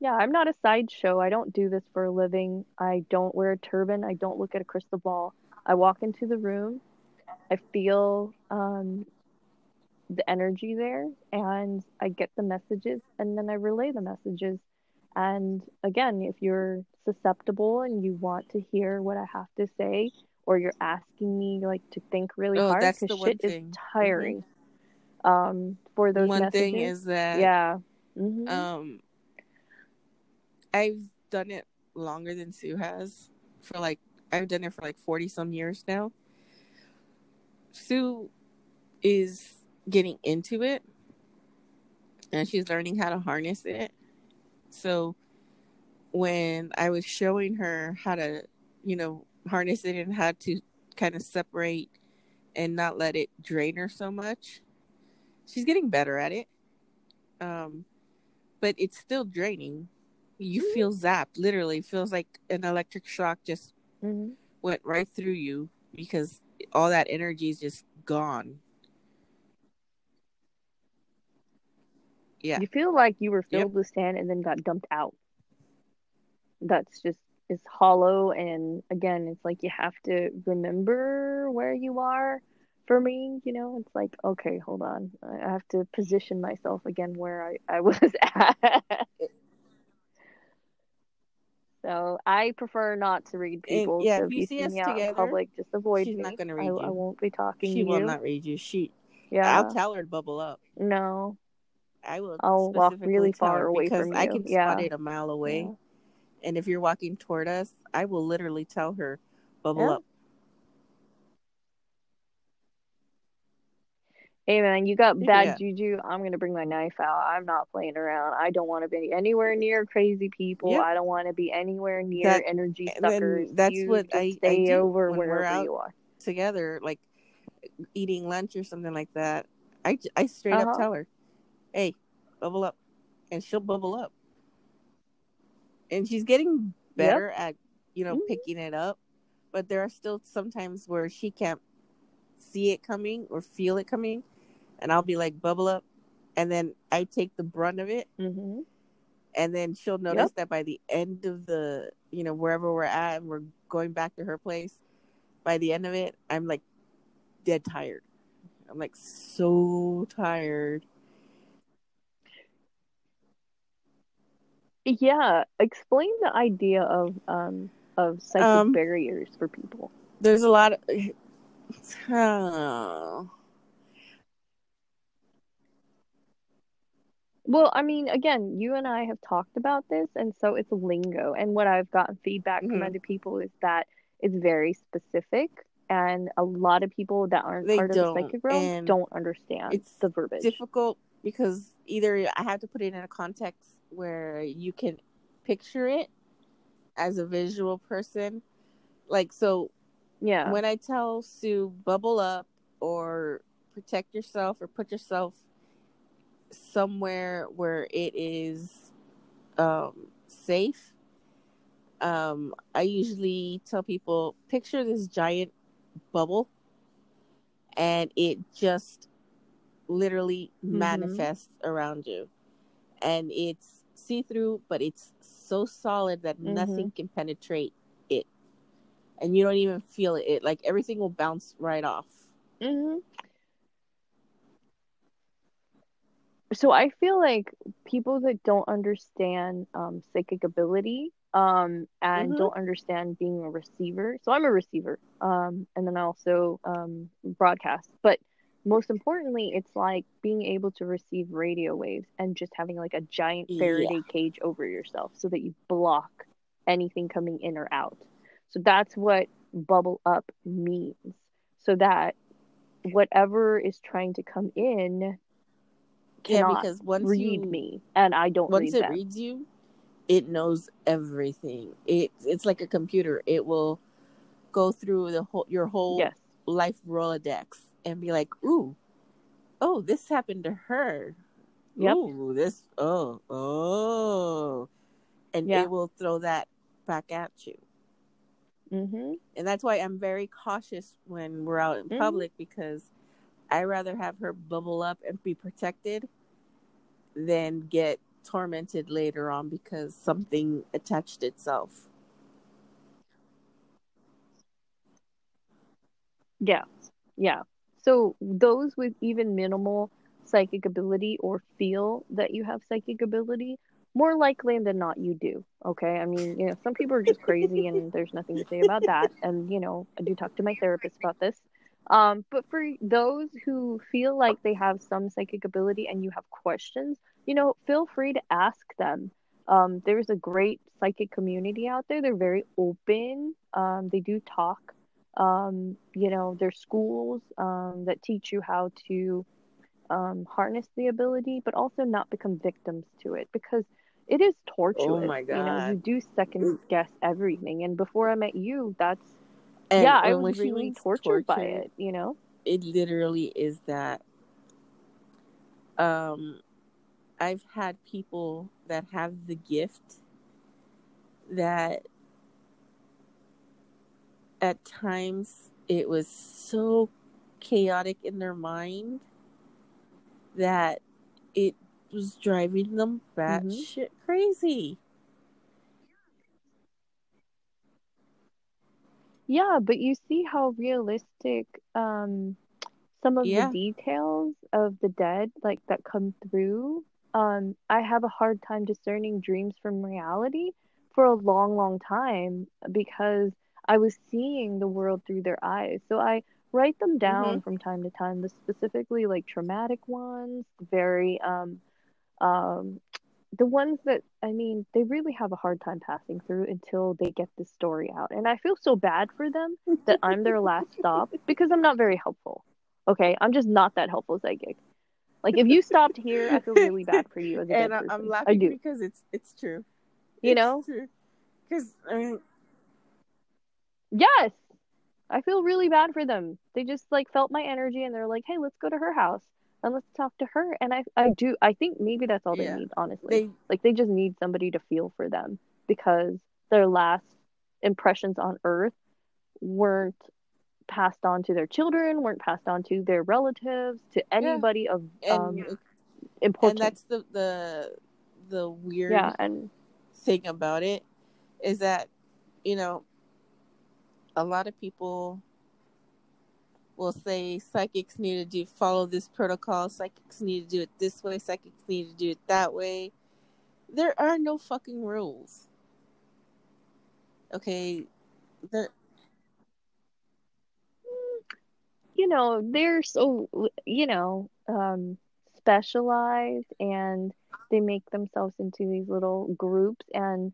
[SPEAKER 2] yeah. I'm not a sideshow. I don't do this for a living. I don't wear a turban. I don't look at a crystal ball. I walk into the room. I feel um, the energy there and I get the messages and then I relay the messages. And again, if you're susceptible and you want to hear what I have to say, or you're asking me like to think really
[SPEAKER 1] Oh,
[SPEAKER 2] hard because shit is
[SPEAKER 1] thing. hmm
[SPEAKER 2] tiring um, for those
[SPEAKER 1] One thing
[SPEAKER 2] messages.
[SPEAKER 1] is that
[SPEAKER 2] Yeah. Hmm
[SPEAKER 1] um I've done it longer than Sue has. For like I've done it for like forty some years now. Sue is getting into it and she's learning how to harness it. So when I was showing her how to, you know, harness it and how to kind of separate and not let it drain her so much, she's getting better at it. Um, but it's still draining. You feel zapped, literally feels like an electric shock just
[SPEAKER 2] hmm
[SPEAKER 1] went right through you because all that energy is just gone. Yeah.
[SPEAKER 2] You feel like you were
[SPEAKER 1] Yep.
[SPEAKER 2] filled with sand and then got dumped out. That's just it's hollow and again it's like you have to remember where you are for me you know it's like okay hold on i have to position myself again where i, I (laughs) was at so i prefer not to read
[SPEAKER 1] And
[SPEAKER 2] people
[SPEAKER 1] yeah,
[SPEAKER 2] so
[SPEAKER 1] if you
[SPEAKER 2] you
[SPEAKER 1] see us
[SPEAKER 2] me out in
[SPEAKER 1] together,
[SPEAKER 2] public just avoid
[SPEAKER 1] she's
[SPEAKER 2] me
[SPEAKER 1] not gonna read
[SPEAKER 2] I
[SPEAKER 1] you.
[SPEAKER 2] I won't be talking
[SPEAKER 1] She
[SPEAKER 2] to
[SPEAKER 1] will not read you. She
[SPEAKER 2] yeah.
[SPEAKER 1] I'll tell her to bubble up.
[SPEAKER 2] no
[SPEAKER 1] I will
[SPEAKER 2] i'll walk really far away
[SPEAKER 1] because
[SPEAKER 2] from
[SPEAKER 1] I
[SPEAKER 2] you
[SPEAKER 1] can spot it a mile
[SPEAKER 2] yeah
[SPEAKER 1] away. And if you're walking toward us, I will literally tell her, bubble
[SPEAKER 2] yeah
[SPEAKER 1] up.
[SPEAKER 2] Hey man, you got bad
[SPEAKER 1] Yeah.
[SPEAKER 2] juju. I'm gonna bring my knife out. I'm not playing around. I don't want to be anywhere near crazy people.
[SPEAKER 1] Yep.
[SPEAKER 2] I don't want to be anywhere near
[SPEAKER 1] That
[SPEAKER 2] energy suckers.
[SPEAKER 1] that's
[SPEAKER 2] You
[SPEAKER 1] what I I do
[SPEAKER 2] over
[SPEAKER 1] when we're out
[SPEAKER 2] you are.
[SPEAKER 1] together, like eating lunch or something like that. I I straight up
[SPEAKER 2] Uh-huh.
[SPEAKER 1] tell her, "Hey, bubble up," and she'll bubble up. And she's getting
[SPEAKER 2] Yep.
[SPEAKER 1] better at you know
[SPEAKER 2] Mhm.
[SPEAKER 1] picking it up, but there are still some times where she can't see it coming or feel it coming, and I'll be like, "Bubble up," and then I take the brunt of it,
[SPEAKER 2] Mhm.
[SPEAKER 1] and then she'll notice
[SPEAKER 2] Yep.
[SPEAKER 1] that by the end of the you know wherever we're at, and we're going back to her place. By the end of it, I'm like dead tired. I'm like so tired.
[SPEAKER 2] Yeah. Explain the idea of um of psychic
[SPEAKER 1] Um,
[SPEAKER 2] barriers for people?
[SPEAKER 1] There's a lot of.
[SPEAKER 2] Well, I mean, again, you and I have talked about this, and so it's lingo. And what I've gotten feedback from
[SPEAKER 1] Mhm.
[SPEAKER 2] other people is that it's very specific, and a lot of people that aren't
[SPEAKER 1] They
[SPEAKER 2] part of the psychic realm don't understand
[SPEAKER 1] it's
[SPEAKER 2] the verbiage.
[SPEAKER 1] difficult because either I have to put it in a context where you can picture it as a visual person. Like, so
[SPEAKER 2] Yeah.
[SPEAKER 1] when I tell Sue, bubble up or protect yourself or put yourself somewhere where it is um, safe, um, I usually tell people picture this giant bubble and it just literally
[SPEAKER 2] Mhm.
[SPEAKER 1] manifests around you. And it's see through, but it's so solid that
[SPEAKER 2] Mhm.
[SPEAKER 1] nothing can penetrate. And you don't even feel it. it. Like everything will bounce right off.
[SPEAKER 2] hmm So I feel like people that don't understand um, psychic ability um, and
[SPEAKER 1] Mhm.
[SPEAKER 2] don't understand being a receiver. So I'm a receiver, um, and then I also um, broadcast. But most importantly, it's like being able to receive radio waves and just having like a giant Faraday cage over yourself so that you block anything coming in or out. So that's what bubble up means. So that whatever is trying to come in
[SPEAKER 1] Yeah,
[SPEAKER 2] cannot
[SPEAKER 1] because once
[SPEAKER 2] read
[SPEAKER 1] you
[SPEAKER 2] me and I don't
[SPEAKER 1] once
[SPEAKER 2] read
[SPEAKER 1] it
[SPEAKER 2] them.
[SPEAKER 1] reads you, it knows everything. It it's like a computer. It will go through the whole your whole
[SPEAKER 2] yes.
[SPEAKER 1] life Rolodex and be like, "Ooh, oh, this happened to her.
[SPEAKER 2] Yep.
[SPEAKER 1] Ooh, this oh oh," and
[SPEAKER 2] Yeah.
[SPEAKER 1] it will throw that back at you.
[SPEAKER 2] Mhm.
[SPEAKER 1] And that's why I'm very cautious when we're out in
[SPEAKER 2] Mhm.
[SPEAKER 1] public because I rather have her bubble up and be protected than get tormented later on because something attached itself.
[SPEAKER 2] Yeah. Yeah. So those with even minimal psychic ability or feel that you have psychic ability, more likely than not you do. Okay? I mean, you know, some people are just crazy and (laughs) there's nothing to say about that. And, you know, I do talk to my therapist about this. Um, but for those who feel like they have some psychic ability and you have questions, you know, feel free to ask them. Um, there's a great psychic community out there. They're very open. Um, they do talk. Um, you know, there's schools um, that teach you how to um, harness the ability, but also not become victims to it because it is torturous.
[SPEAKER 1] my
[SPEAKER 2] You know, you do second guess everything. And before I met you, that's
[SPEAKER 1] And
[SPEAKER 2] yeah, I was really tortured by it. You know.
[SPEAKER 1] It literally is that. Um, I've had people that have the gift that at times it was so chaotic in their mind that it was driving them batshit crazy.
[SPEAKER 2] Yeah, but you see how realistic um some of
[SPEAKER 1] Yeah.
[SPEAKER 2] the details of the dead like that come through. Um, I have a hard time discerning dreams from reality for a long, long time because I was seeing the world through their eyes. So I write them down from time to time, the specifically like traumatic ones, very um um the ones that I mean, they really have a hard time passing through until they get the story out. And I feel so bad for them that I'm their last (laughs) stop because I'm not very helpful. Okay, I'm just not that helpful psychic. Like if you stopped here, I feel really bad for you
[SPEAKER 1] and I,
[SPEAKER 2] person.
[SPEAKER 1] I'm
[SPEAKER 2] I
[SPEAKER 1] laughing
[SPEAKER 2] do.
[SPEAKER 1] because it's it's true.
[SPEAKER 2] You
[SPEAKER 1] It's
[SPEAKER 2] know?
[SPEAKER 1] Because I mean,
[SPEAKER 2] Yes. I feel really bad for them. They just like felt my energy and they're like, "Hey, let's go to her house and let's talk to her." And I I do I think maybe that's all
[SPEAKER 1] Yeah.
[SPEAKER 2] they need, honestly.
[SPEAKER 1] they
[SPEAKER 2] Like they just need somebody to feel for them because their last impressions on earth weren't passed on to their children, weren't passed on to their relatives, to anybody of
[SPEAKER 1] and
[SPEAKER 2] um
[SPEAKER 1] and
[SPEAKER 2] importance.
[SPEAKER 1] that's the the the weird
[SPEAKER 2] yeah, and
[SPEAKER 1] thing about it is that you know a lot of people will say psychics need to do follow this protocol. Psychics need to do it this way. Psychics need to do it that way. There are no fucking rules. Okay, the
[SPEAKER 2] you know, they're so, you know, um, specialized and they make themselves into these little groups. And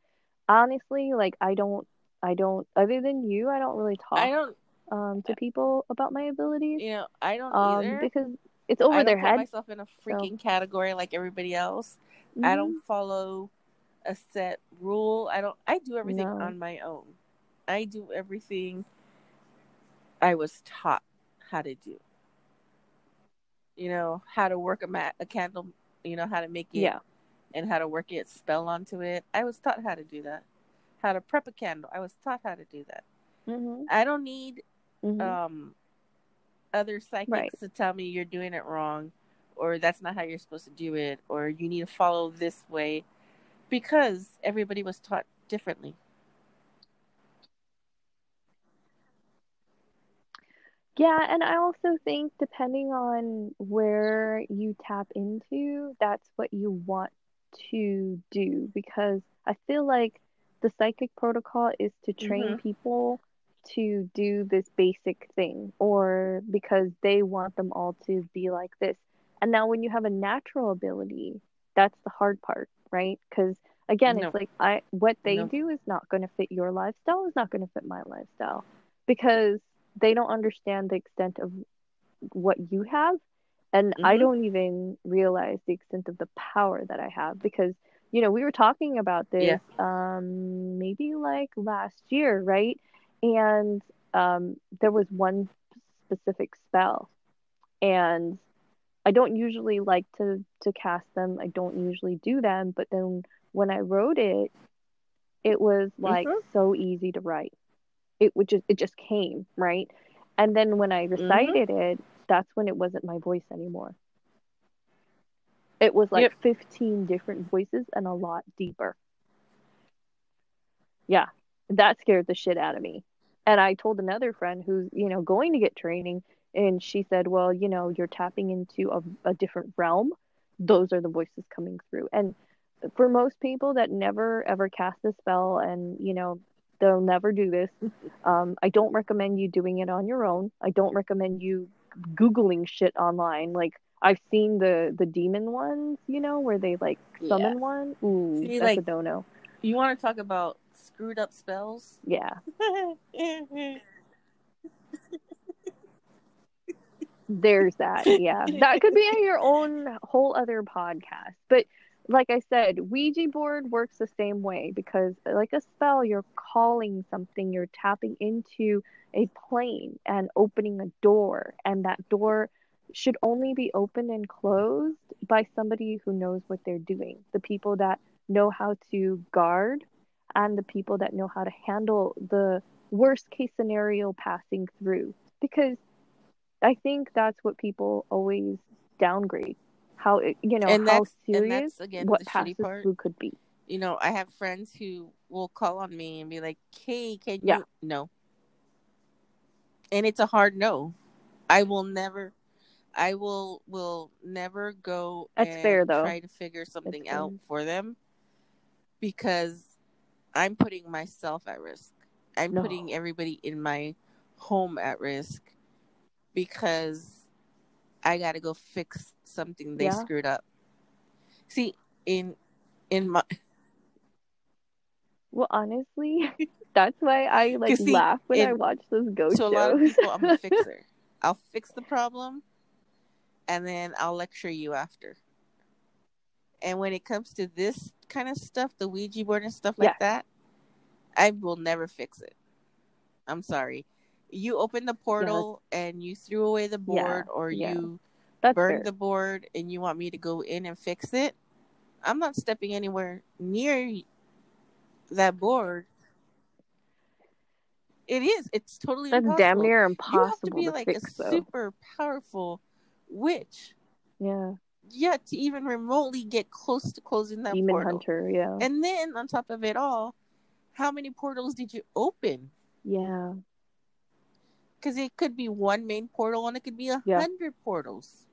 [SPEAKER 2] honestly, like, I don't, I don't, other than you, I don't really talk
[SPEAKER 1] I don't,
[SPEAKER 2] um, to people about my abilities
[SPEAKER 1] you know, I don't
[SPEAKER 2] um,
[SPEAKER 1] either.
[SPEAKER 2] because it's over
[SPEAKER 1] I
[SPEAKER 2] their head.
[SPEAKER 1] myself in a freaking category like everybody else. I
[SPEAKER 2] Mhm.
[SPEAKER 1] don't follow a set rule. I don't. I do everything
[SPEAKER 2] No.
[SPEAKER 1] on my own. I do everything I was taught how to do. You know how to work a mat, a candle. You know how to make it,
[SPEAKER 2] Yeah.
[SPEAKER 1] and how to work it, spell onto it. I was taught how to do that. How to prep a candle. I was taught how to do that.
[SPEAKER 2] hmm
[SPEAKER 1] I don't need
[SPEAKER 2] hmm
[SPEAKER 1] um other psychics
[SPEAKER 2] Right.
[SPEAKER 1] to tell me you're doing it wrong or that's not how you're supposed to do it or you need to follow this way because everybody was taught differently.
[SPEAKER 2] Yeah, and I also think depending on where you tap into, that's what you want to do because I feel like the psychic protocol is to train people to do this basic thing or because they want them all to be like this. And now when you have a natural ability, that's the hard part, right? Because again,
[SPEAKER 1] No.
[SPEAKER 2] it's like I what they
[SPEAKER 1] No.
[SPEAKER 2] do is not going to fit your lifestyle, is not going to fit my lifestyle because they don't understand the extent of what you have and i
[SPEAKER 1] Mhm.
[SPEAKER 2] don't even realize the extent of the power that i have because you know we were talking about this
[SPEAKER 1] Yeah.
[SPEAKER 2] um maybe like last year right and um there was one specific spell. And i don't usually like to to cast them. I don't usually do them. But then when i wrote it it was like
[SPEAKER 1] Mhm.
[SPEAKER 2] so easy to write. It would just it just came right? And then when i recited it that's when it wasn't my voice anymore. It was like
[SPEAKER 1] Yep.
[SPEAKER 2] 15 different voices and a lot deeper. Yeah that scared the shit out of me. And i told another friend who's you know going to get training and she said well you know you're tapping into a, a different realm. Those are the voices coming through. And for most people that never ever cast a spell and you know they'll never do this (laughs) um, i don't recommend you doing it on your own. I don't recommend you googling shit online. Like i've seen the the demon ones you know where they like summon
[SPEAKER 1] Yeah.
[SPEAKER 2] one. Ooh
[SPEAKER 1] See,
[SPEAKER 2] that's a
[SPEAKER 1] like-
[SPEAKER 2] no-no
[SPEAKER 1] You want to talk about screwed up spells?
[SPEAKER 2] yeah. (laughs) There's that. Yeah. That could be your own whole other podcast. But like i said ouija board works the same way because like a spell you're calling something you're tapping into a plane and opening a door. And that door should only be opened and closed by somebody who knows what they're doing. The people that know how to guard and the people that know how to handle the worst case scenario passing through because I think that's what people always downgrade. How it, you know
[SPEAKER 1] And
[SPEAKER 2] how serious
[SPEAKER 1] again,
[SPEAKER 2] what passes
[SPEAKER 1] part.
[SPEAKER 2] through could be.
[SPEAKER 1] you know, I have friends who will call on me and be like, "Hey, can
[SPEAKER 2] Yeah.
[SPEAKER 1] you?" No, and it's a hard no. I will never, I will will never go.
[SPEAKER 2] That's
[SPEAKER 1] and
[SPEAKER 2] fair, though.
[SPEAKER 1] Try to figure something out for them because I'm putting myself at risk. I'm
[SPEAKER 2] No.
[SPEAKER 1] putting everybody in my home at risk because I got to go fix something they
[SPEAKER 2] Yeah.
[SPEAKER 1] screwed up. See, in in my (laughs)
[SPEAKER 2] Well, honestly, (laughs) that's why I (laughs) like
[SPEAKER 1] see,
[SPEAKER 2] laugh when I watch those ghost
[SPEAKER 1] to a lot of
[SPEAKER 2] shows.
[SPEAKER 1] people, I'm a fixer. I'll fix the problem, and then I'll lecture you after. And when it comes to this kind of stuff, the Ouija board and stuff like
[SPEAKER 2] Yeah.
[SPEAKER 1] that, I will never fix it. I'm sorry. You opened the portal and you threw away the
[SPEAKER 2] Yeah,
[SPEAKER 1] board, or
[SPEAKER 2] yeah.
[SPEAKER 1] you
[SPEAKER 2] that's
[SPEAKER 1] burned
[SPEAKER 2] fair.
[SPEAKER 1] the board, and you want me to go in and fix it. I'm not stepping anywhere near that board. It is. It's totally
[SPEAKER 2] That's
[SPEAKER 1] impossible
[SPEAKER 2] damn near impossible.
[SPEAKER 1] you have to be like
[SPEAKER 2] fix,
[SPEAKER 1] a
[SPEAKER 2] though.
[SPEAKER 1] super powerful witch
[SPEAKER 2] Yeah,
[SPEAKER 1] yet to even remotely get close to closing that
[SPEAKER 2] demon
[SPEAKER 1] portal
[SPEAKER 2] hunter. Yeah,
[SPEAKER 1] and then on top of it all how many portals did you open
[SPEAKER 2] yeah,
[SPEAKER 1] because it could be one main portal and it could be a
[SPEAKER 2] Yeah.
[SPEAKER 1] hundred portals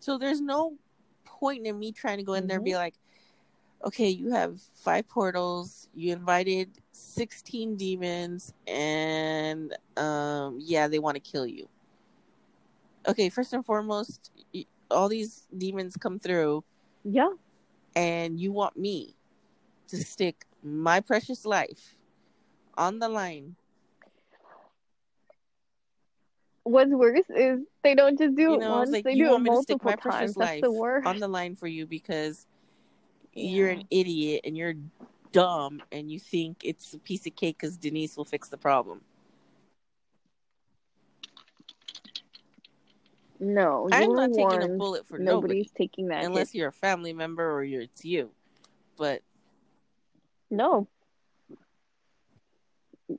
[SPEAKER 1] so there's no point in me trying to go in there and be
[SPEAKER 2] Mhm.
[SPEAKER 1] like okay, you have five portals, you invited 16 demons, and um, yeah, they want to kill you. Okay, first and foremost, all these demons come through,
[SPEAKER 2] Yeah.
[SPEAKER 1] and you want me to stick my precious life on the line.
[SPEAKER 2] What's worse is they don't just do
[SPEAKER 1] You
[SPEAKER 2] it
[SPEAKER 1] know, it's
[SPEAKER 2] once;
[SPEAKER 1] like
[SPEAKER 2] they
[SPEAKER 1] you
[SPEAKER 2] do it
[SPEAKER 1] want me to stick
[SPEAKER 2] multiple
[SPEAKER 1] my precious
[SPEAKER 2] times. That's
[SPEAKER 1] life
[SPEAKER 2] the worst.
[SPEAKER 1] on the line for you because you're an idiot and you're dumb and you think it's a piece of cake because Denise will fix the problem.
[SPEAKER 2] No,
[SPEAKER 1] I'm not taking a bullet for
[SPEAKER 2] Nobody's
[SPEAKER 1] nobody
[SPEAKER 2] taking that
[SPEAKER 1] unless
[SPEAKER 2] hit.
[SPEAKER 1] you're a family member or you're it's you. But
[SPEAKER 2] No.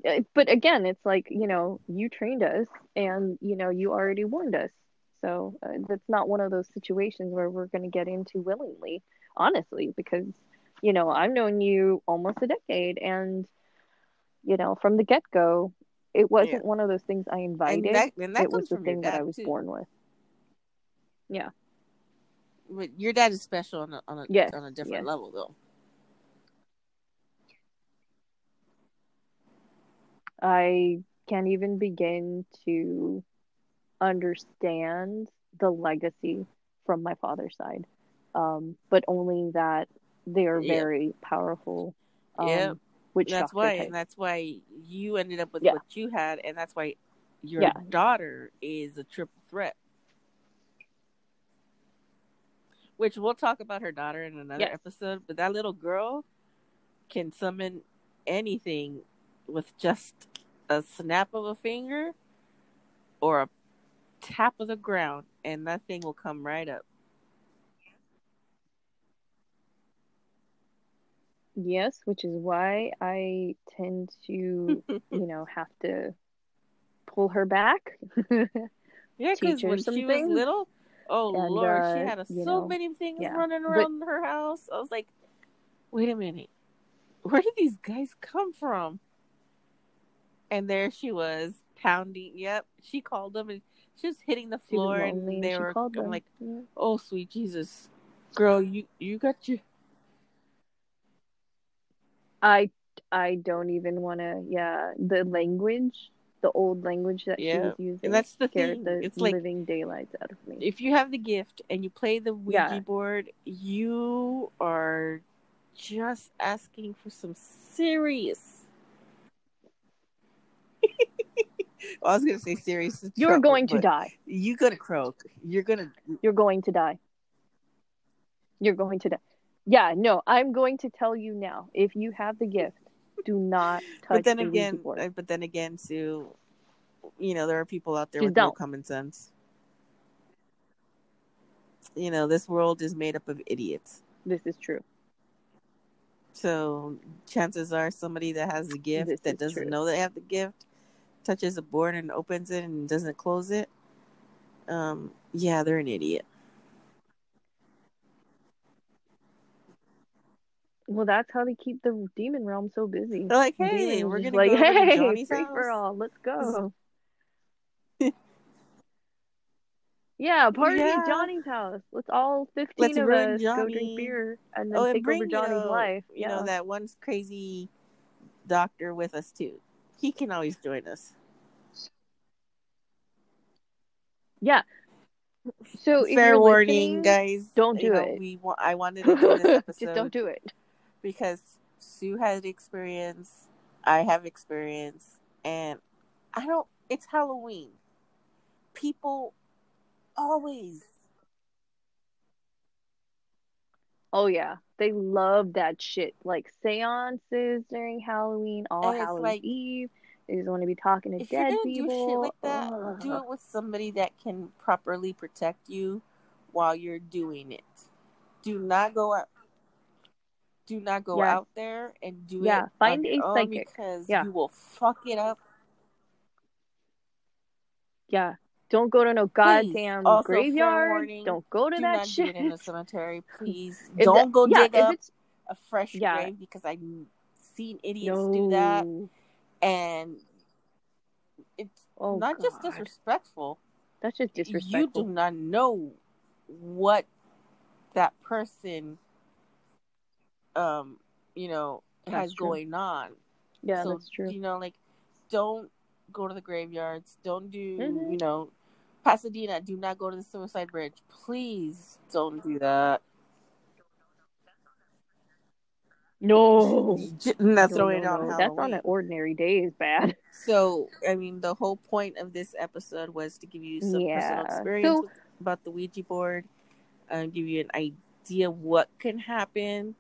[SPEAKER 2] Uh, But again, it's like, you know, you trained us and, you know, you already warned us. So uh, that's not one of those situations where we're going to get into willingly, honestly, because, you know, I've known you almost a decade and, you know, from the get go, it wasn't
[SPEAKER 1] Yeah.
[SPEAKER 2] one of those things I
[SPEAKER 1] and
[SPEAKER 2] invited.
[SPEAKER 1] that and that
[SPEAKER 2] It was the thing that I was
[SPEAKER 1] too.
[SPEAKER 2] born with.
[SPEAKER 1] But your dad is special on a on a
[SPEAKER 2] Yes,
[SPEAKER 1] on a different
[SPEAKER 2] yes.
[SPEAKER 1] level though.
[SPEAKER 2] I can't even begin to understand the legacy from my father's side, um, but only that they are
[SPEAKER 1] Yeah.
[SPEAKER 2] very powerful. Um,
[SPEAKER 1] Yeah.
[SPEAKER 2] Which
[SPEAKER 1] that's why
[SPEAKER 2] type.
[SPEAKER 1] and that's why you ended up with
[SPEAKER 2] Yeah.
[SPEAKER 1] what you had and that's why your
[SPEAKER 2] Yeah.
[SPEAKER 1] daughter is a triple threat. Which we'll talk about her daughter in another
[SPEAKER 2] Yes.
[SPEAKER 1] episode, but that little girl can summon anything with just a snap of a finger or a tap of the ground and that thing will come right up.
[SPEAKER 2] Yes, which is why I tend to, (laughs) you know, have to pull her back.
[SPEAKER 1] Yeah, (laughs) because when she
[SPEAKER 2] things.
[SPEAKER 1] was little, oh
[SPEAKER 2] And,
[SPEAKER 1] Lord, she
[SPEAKER 2] uh,
[SPEAKER 1] had a, so
[SPEAKER 2] know,
[SPEAKER 1] many things
[SPEAKER 2] yeah.
[SPEAKER 1] running
[SPEAKER 2] But-
[SPEAKER 1] around her house. I was like, wait a minute, where did these guys come from? And there she was pounding. Yep, she called them and she was hitting the floor, and they
[SPEAKER 2] she
[SPEAKER 1] were. I'm
[SPEAKER 2] them.
[SPEAKER 1] like,
[SPEAKER 2] Yeah.
[SPEAKER 1] oh sweet Jesus, girl, you you got your.
[SPEAKER 2] I I don't even want to. Yeah, the language, the old language that she
[SPEAKER 1] Yeah,
[SPEAKER 2] was using,
[SPEAKER 1] And that's the thing.
[SPEAKER 2] the
[SPEAKER 1] It's like
[SPEAKER 2] living daylights out of me.
[SPEAKER 1] if you have the gift and you play the Ouija
[SPEAKER 2] Yeah.
[SPEAKER 1] board, you are just asking for some serious. (laughs) I was gonna say serious.
[SPEAKER 2] You're
[SPEAKER 1] trouble,
[SPEAKER 2] going to die.
[SPEAKER 1] You're gonna croak. You're gonna.
[SPEAKER 2] You're going to die. You're going to die. Yeah, no, I'm going to tell you now. If you have the gift, do not touch
[SPEAKER 1] But then
[SPEAKER 2] the
[SPEAKER 1] again,
[SPEAKER 2] board.
[SPEAKER 1] uh, but then again, Sue, you know there are people out there
[SPEAKER 2] Just
[SPEAKER 1] with no
[SPEAKER 2] don't.
[SPEAKER 1] common sense. You know this world is made up of idiots.
[SPEAKER 2] This is true.
[SPEAKER 1] So chances are somebody that has the gift
[SPEAKER 2] This
[SPEAKER 1] that doesn't
[SPEAKER 2] true.
[SPEAKER 1] know they have the gift touches a board and opens it and doesn't close it. Um, yeah, they're an idiot.
[SPEAKER 2] Well, that's how they keep the demon realm so busy.
[SPEAKER 1] They're like, hey, we're gonna
[SPEAKER 2] like,
[SPEAKER 1] go
[SPEAKER 2] hey,
[SPEAKER 1] Johnny's
[SPEAKER 2] free
[SPEAKER 1] house.
[SPEAKER 2] for all, let's go. (laughs) yeah, party
[SPEAKER 1] Yeah.
[SPEAKER 2] at Johnny's house. Let's all 15
[SPEAKER 1] Let's
[SPEAKER 2] of us go drink beer and then
[SPEAKER 1] Oh,
[SPEAKER 2] take
[SPEAKER 1] bring
[SPEAKER 2] over
[SPEAKER 1] you
[SPEAKER 2] Johnny's
[SPEAKER 1] know,
[SPEAKER 2] life.
[SPEAKER 1] you know that one crazy doctor with us too. He can always join us.
[SPEAKER 2] yeah. So if
[SPEAKER 1] Fair
[SPEAKER 2] you're
[SPEAKER 1] warning, guys.
[SPEAKER 2] don't
[SPEAKER 1] you
[SPEAKER 2] do
[SPEAKER 1] know,
[SPEAKER 2] it.
[SPEAKER 1] We I wanted to do this (laughs) episode
[SPEAKER 2] just don't do it.
[SPEAKER 1] Because Sue had experience, I have experience, and I don't. It's Halloween. People always.
[SPEAKER 2] Oh yeah, they love that shit. Like seances during Halloween, all Halloween
[SPEAKER 1] like-
[SPEAKER 2] Eve. They just want to be talking to dead
[SPEAKER 1] do
[SPEAKER 2] people.
[SPEAKER 1] shit like that, do it with somebody that can properly protect you while you're doing it. Do not go out. Do not go
[SPEAKER 2] Yes.
[SPEAKER 1] out there and do
[SPEAKER 2] Yeah,
[SPEAKER 1] it.
[SPEAKER 2] find
[SPEAKER 1] on
[SPEAKER 2] a psychic.
[SPEAKER 1] because
[SPEAKER 2] Yeah.
[SPEAKER 1] you will fuck it up.
[SPEAKER 2] Yeah. Don't go to no goddamn
[SPEAKER 1] Also,
[SPEAKER 2] graveyard.
[SPEAKER 1] warning,
[SPEAKER 2] Don't go to that shit.
[SPEAKER 1] in a (laughs) cemetery, please.
[SPEAKER 2] If
[SPEAKER 1] Don't
[SPEAKER 2] that-
[SPEAKER 1] go
[SPEAKER 2] yeah,
[SPEAKER 1] dig up a fresh
[SPEAKER 2] Yeah.
[SPEAKER 1] grave because I've seen idiots do that, and it's
[SPEAKER 2] Oh,
[SPEAKER 1] not just disrespectful.
[SPEAKER 2] That's just disrespectful.
[SPEAKER 1] You do not know what that person um, you know,
[SPEAKER 2] That's
[SPEAKER 1] has
[SPEAKER 2] true.
[SPEAKER 1] going on.
[SPEAKER 2] Yeah,
[SPEAKER 1] so
[SPEAKER 2] that's true.
[SPEAKER 1] you know, like, don't go to the graveyards. Don't do
[SPEAKER 2] Mhm.
[SPEAKER 1] you know, Pasadena. Do not go to the Suicide Bridge. Please don't do that.
[SPEAKER 2] No.
[SPEAKER 1] Not
[SPEAKER 2] No, no,
[SPEAKER 1] on
[SPEAKER 2] no. That's on an ordinary day is bad.
[SPEAKER 1] So, I mean, the whole point of this episode was to give you some personal experience
[SPEAKER 2] So-
[SPEAKER 1] about the Ouija board, um, give you an idea what can happen.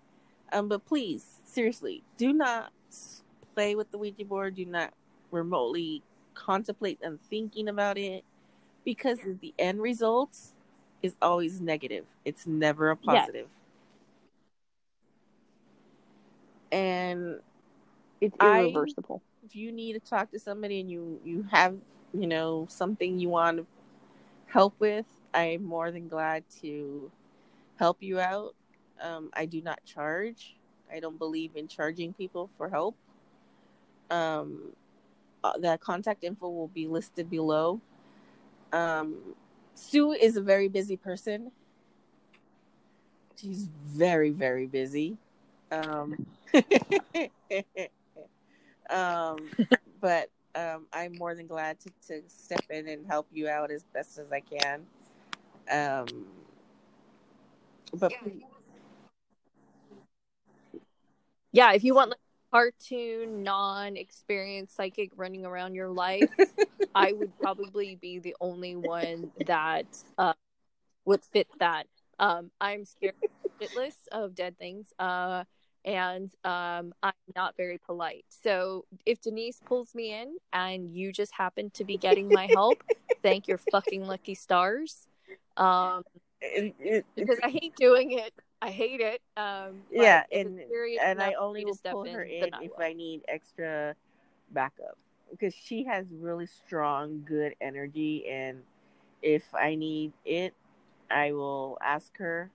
[SPEAKER 1] Um, but please, seriously, do not play with the Ouija board. Do not remotely contemplate and thinking about it because the end result is always negative. It's never a
[SPEAKER 2] Yes.
[SPEAKER 1] positive. And
[SPEAKER 2] It's
[SPEAKER 1] I-
[SPEAKER 2] irreversible.
[SPEAKER 1] if you need to talk to somebody and you you have you know something you want to help with i'm more than glad to help you out um, i do not charge. I don't believe in charging people for help. Um, uh, the contact info will be listed below. Um, sue is a very busy person. She's very very busy. Um, (laughs) um, but um, I'm more than glad to, to step in and help you out as best as I can. Um, but
[SPEAKER 2] Yeah, if you want like cartoon, non-experienced psychic running around your life, (laughs) I would probably be the only one that uh, would fit that. Um, I'm scared shitless of dead things, uh, and um, I'm not very polite. So if Denise pulls me in and you just happen to be getting my help, (laughs) thank your fucking lucky stars. Um, because I hate doing it. I hate it. Um,
[SPEAKER 1] yeah, and and I only will pull her in
[SPEAKER 2] then I
[SPEAKER 1] if
[SPEAKER 2] will.
[SPEAKER 1] I need extra backup because she has really strong, good energy, and if I need it, I will ask her,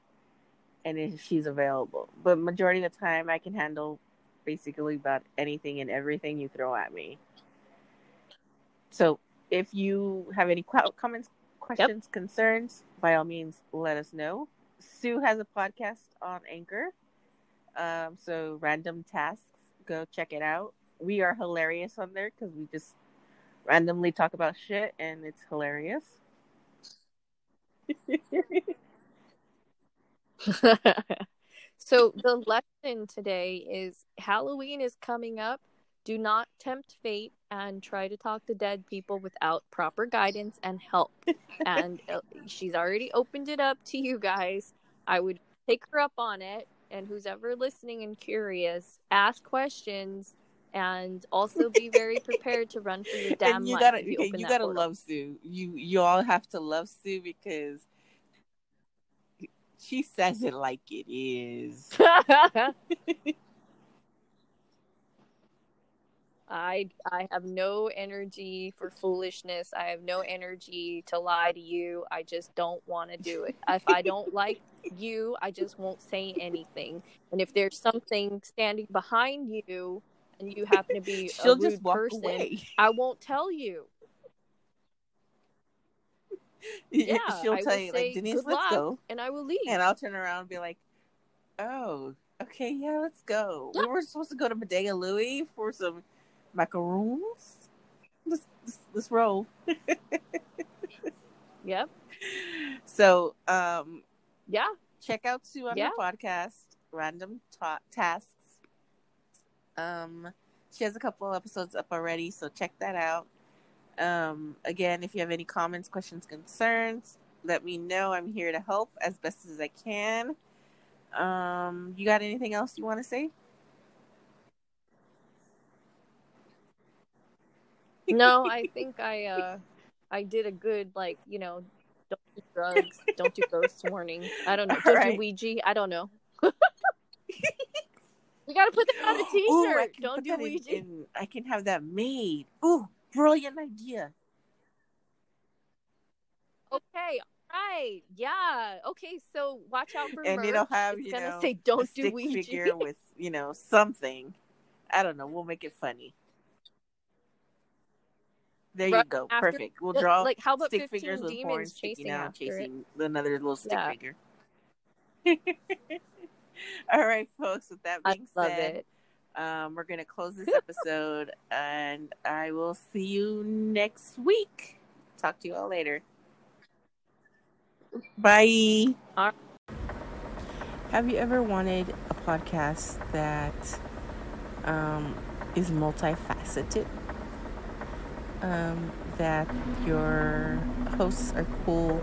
[SPEAKER 1] and if she's available. But majority of the time, I can handle basically about anything and everything you throw at me. So if you have any qu- comments, questions, concerns, by all means, let us know. Sue has a podcast on Anchor. Um, so random tasks, go check it out. We are hilarious on there because we just randomly talk about shit and it's hilarious. (laughs)
[SPEAKER 2] so the lesson today is Halloween is coming up. Do not tempt fate and try to talk to dead people without proper guidance and help. (laughs) and uh, she's already opened it up to you guys. I would take her up on it. And who's ever listening and curious, ask questions and also be very (laughs) prepared to run for your damn
[SPEAKER 1] and you
[SPEAKER 2] life.
[SPEAKER 1] gotta
[SPEAKER 2] you,
[SPEAKER 1] okay, you gotta
[SPEAKER 2] portal.
[SPEAKER 1] love Sue. You you all have to love Sue because she says it like it is. (laughs)
[SPEAKER 2] I I have no energy for foolishness. I have no energy to lie to you. I just don't want to do it. If I don't like you, I just won't say anything. And if there's something standing behind you and you happen to be (laughs) a
[SPEAKER 1] She'll
[SPEAKER 2] rude
[SPEAKER 1] just walk
[SPEAKER 2] person,
[SPEAKER 1] away.
[SPEAKER 2] I won't tell you. (laughs) Yeah,
[SPEAKER 1] She'll
[SPEAKER 2] I
[SPEAKER 1] tell you like Denise, let's
[SPEAKER 2] luck,"
[SPEAKER 1] go.
[SPEAKER 2] and I will leave.
[SPEAKER 1] And I'll turn around and be like, Oh, okay, yeah, let's go. We were supposed to go to Bottega Louie for some macaroons. Let's let's, let's roll. (laughs)
[SPEAKER 2] Yep.
[SPEAKER 1] So, um,
[SPEAKER 2] Yeah.
[SPEAKER 1] check out Sue on
[SPEAKER 2] Yeah.
[SPEAKER 1] her podcast, Random Ta- Tasks. Um, she has a couple episodes up already, so check that out. Um, again, if you have any comments, questions, concerns, let me know. I'm here to help as best as I can. Um, you got anything else you want to say?
[SPEAKER 2] No, (laughs) I think I uh I did a good like, you know, don't do drugs, don't do ghost warning. I don't know. (laughs) Don't
[SPEAKER 1] Alright.
[SPEAKER 2] do Ouija. I don't know. (laughs) we gotta put that on a t-shirt. don't do
[SPEAKER 1] that in-
[SPEAKER 2] Ouija.
[SPEAKER 1] in- I can have that made. Ooh, brilliant idea.
[SPEAKER 2] Okay, right. Yeah. Okay, so watch out for
[SPEAKER 1] and
[SPEAKER 2] merch.
[SPEAKER 1] it'll have
[SPEAKER 2] it's
[SPEAKER 1] you
[SPEAKER 2] gonna
[SPEAKER 1] know
[SPEAKER 2] say don't
[SPEAKER 1] a
[SPEAKER 2] do Ouija.
[SPEAKER 1] figure with you know something. I don't know. We'll make it funny. There you go.
[SPEAKER 2] after-
[SPEAKER 1] Perfect. We'll draw
[SPEAKER 2] like how about
[SPEAKER 1] stick figures with horns
[SPEAKER 2] chasing
[SPEAKER 1] out,
[SPEAKER 2] it?
[SPEAKER 1] chasing another little stick
[SPEAKER 2] Yeah.
[SPEAKER 1] figure. (laughs)
[SPEAKER 2] All right, folks. With that
[SPEAKER 3] I
[SPEAKER 2] being
[SPEAKER 3] love
[SPEAKER 2] said,
[SPEAKER 3] it.
[SPEAKER 2] um, we're gonna close this (laughs) episode, and I will see you next week. Talk to you all later. Bye.
[SPEAKER 3] All-
[SPEAKER 1] Have you ever wanted a podcast that um, is multifaceted? Um, that your hosts are cool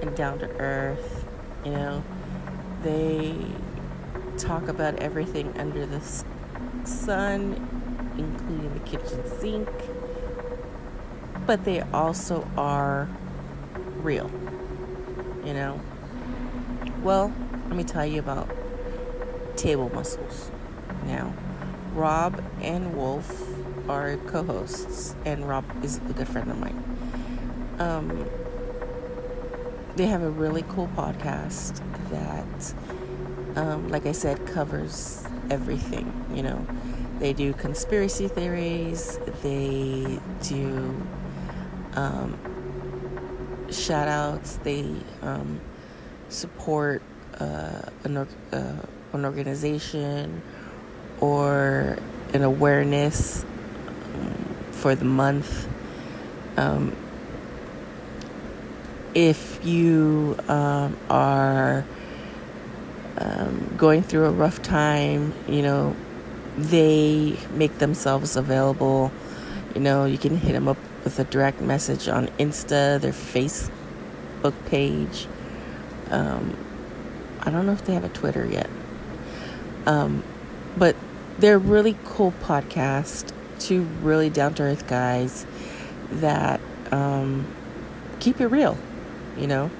[SPEAKER 1] and down to earth. You know, they talk about everything under the sun, including the kitchen sink, but they also are real. You know, well, let me tell you about table muscles. Now, Rob and Wolf are co-hosts, and Rob is a good friend of mine. Um, they have a really cool podcast that, um, like I said, covers everything. You know, they do conspiracy theories. They do um, shout outs. They um, support uh, an, uh, an organization or an awareness for the month. Um, if you um, are um, going through a rough time, you know, they make themselves available. You know, you can hit them up with a direct message on Insta, their Facebook page. Um, I don't know if they have a Twitter yet. Um, but they're really cool podcast. Two really down to earth guys that um, keep it real. You know,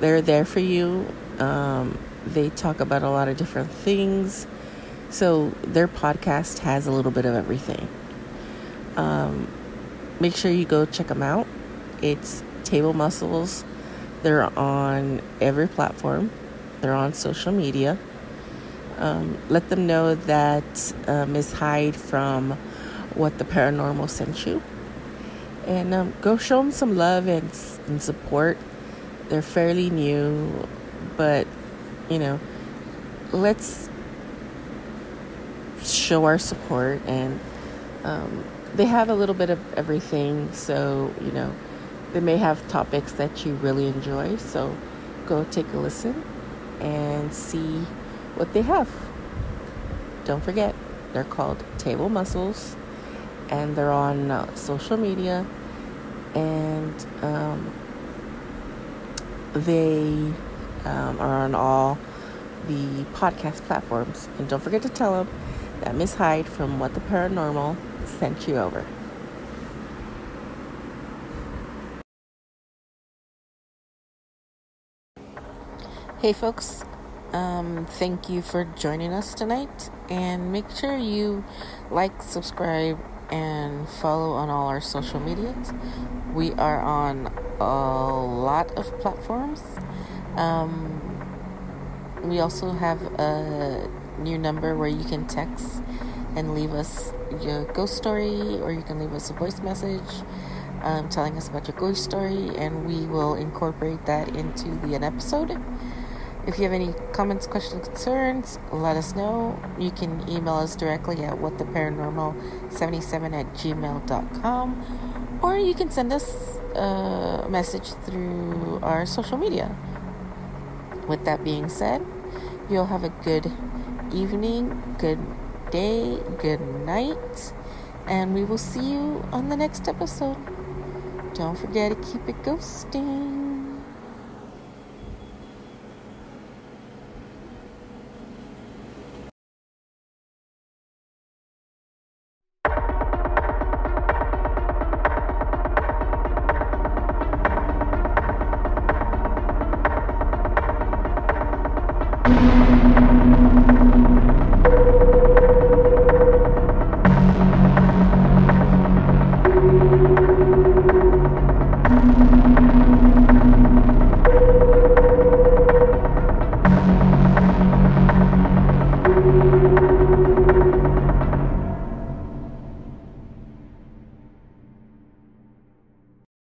[SPEAKER 1] they're there for you. Um, they talk about a lot of different things. So their podcast has a little bit of everything. Um, make sure you go check them out. It's Table Muscles. They're on every platform. They're on social media. Um, let them know that uh, Miss Hyde from What the Paranormal sent you. And um, go show them some love and, and support. They're fairly new, but you know, let's show our support. And um, they have a little bit of everything, so you know, they may have topics that you really enjoy. So go take a listen and see what they have. Don't forget, they're called Table Muscles and they're on uh, social media and um, they um, are on all the podcast platforms. And don't forget to tell them that Miss Hyde from What the Paranormal sent you over. Hey, folks. Um, thank you for joining us tonight. And make sure you like, subscribe, and follow on all our social medias. We are on a lot of platforms. Um, we also have a new number where you can text and leave us your ghost story, or you can leave us a voice message um, telling us about your ghost story, and we will incorporate that into the an episode. If you have any comments, questions, concerns, let us know. You can email us directly at whattheparanormal77 at gmail.com or you can send us a message through our social media. With that being said, you'll have a good evening, good day, good night, and we will see you on the next episode. Don't forget to keep it ghosting.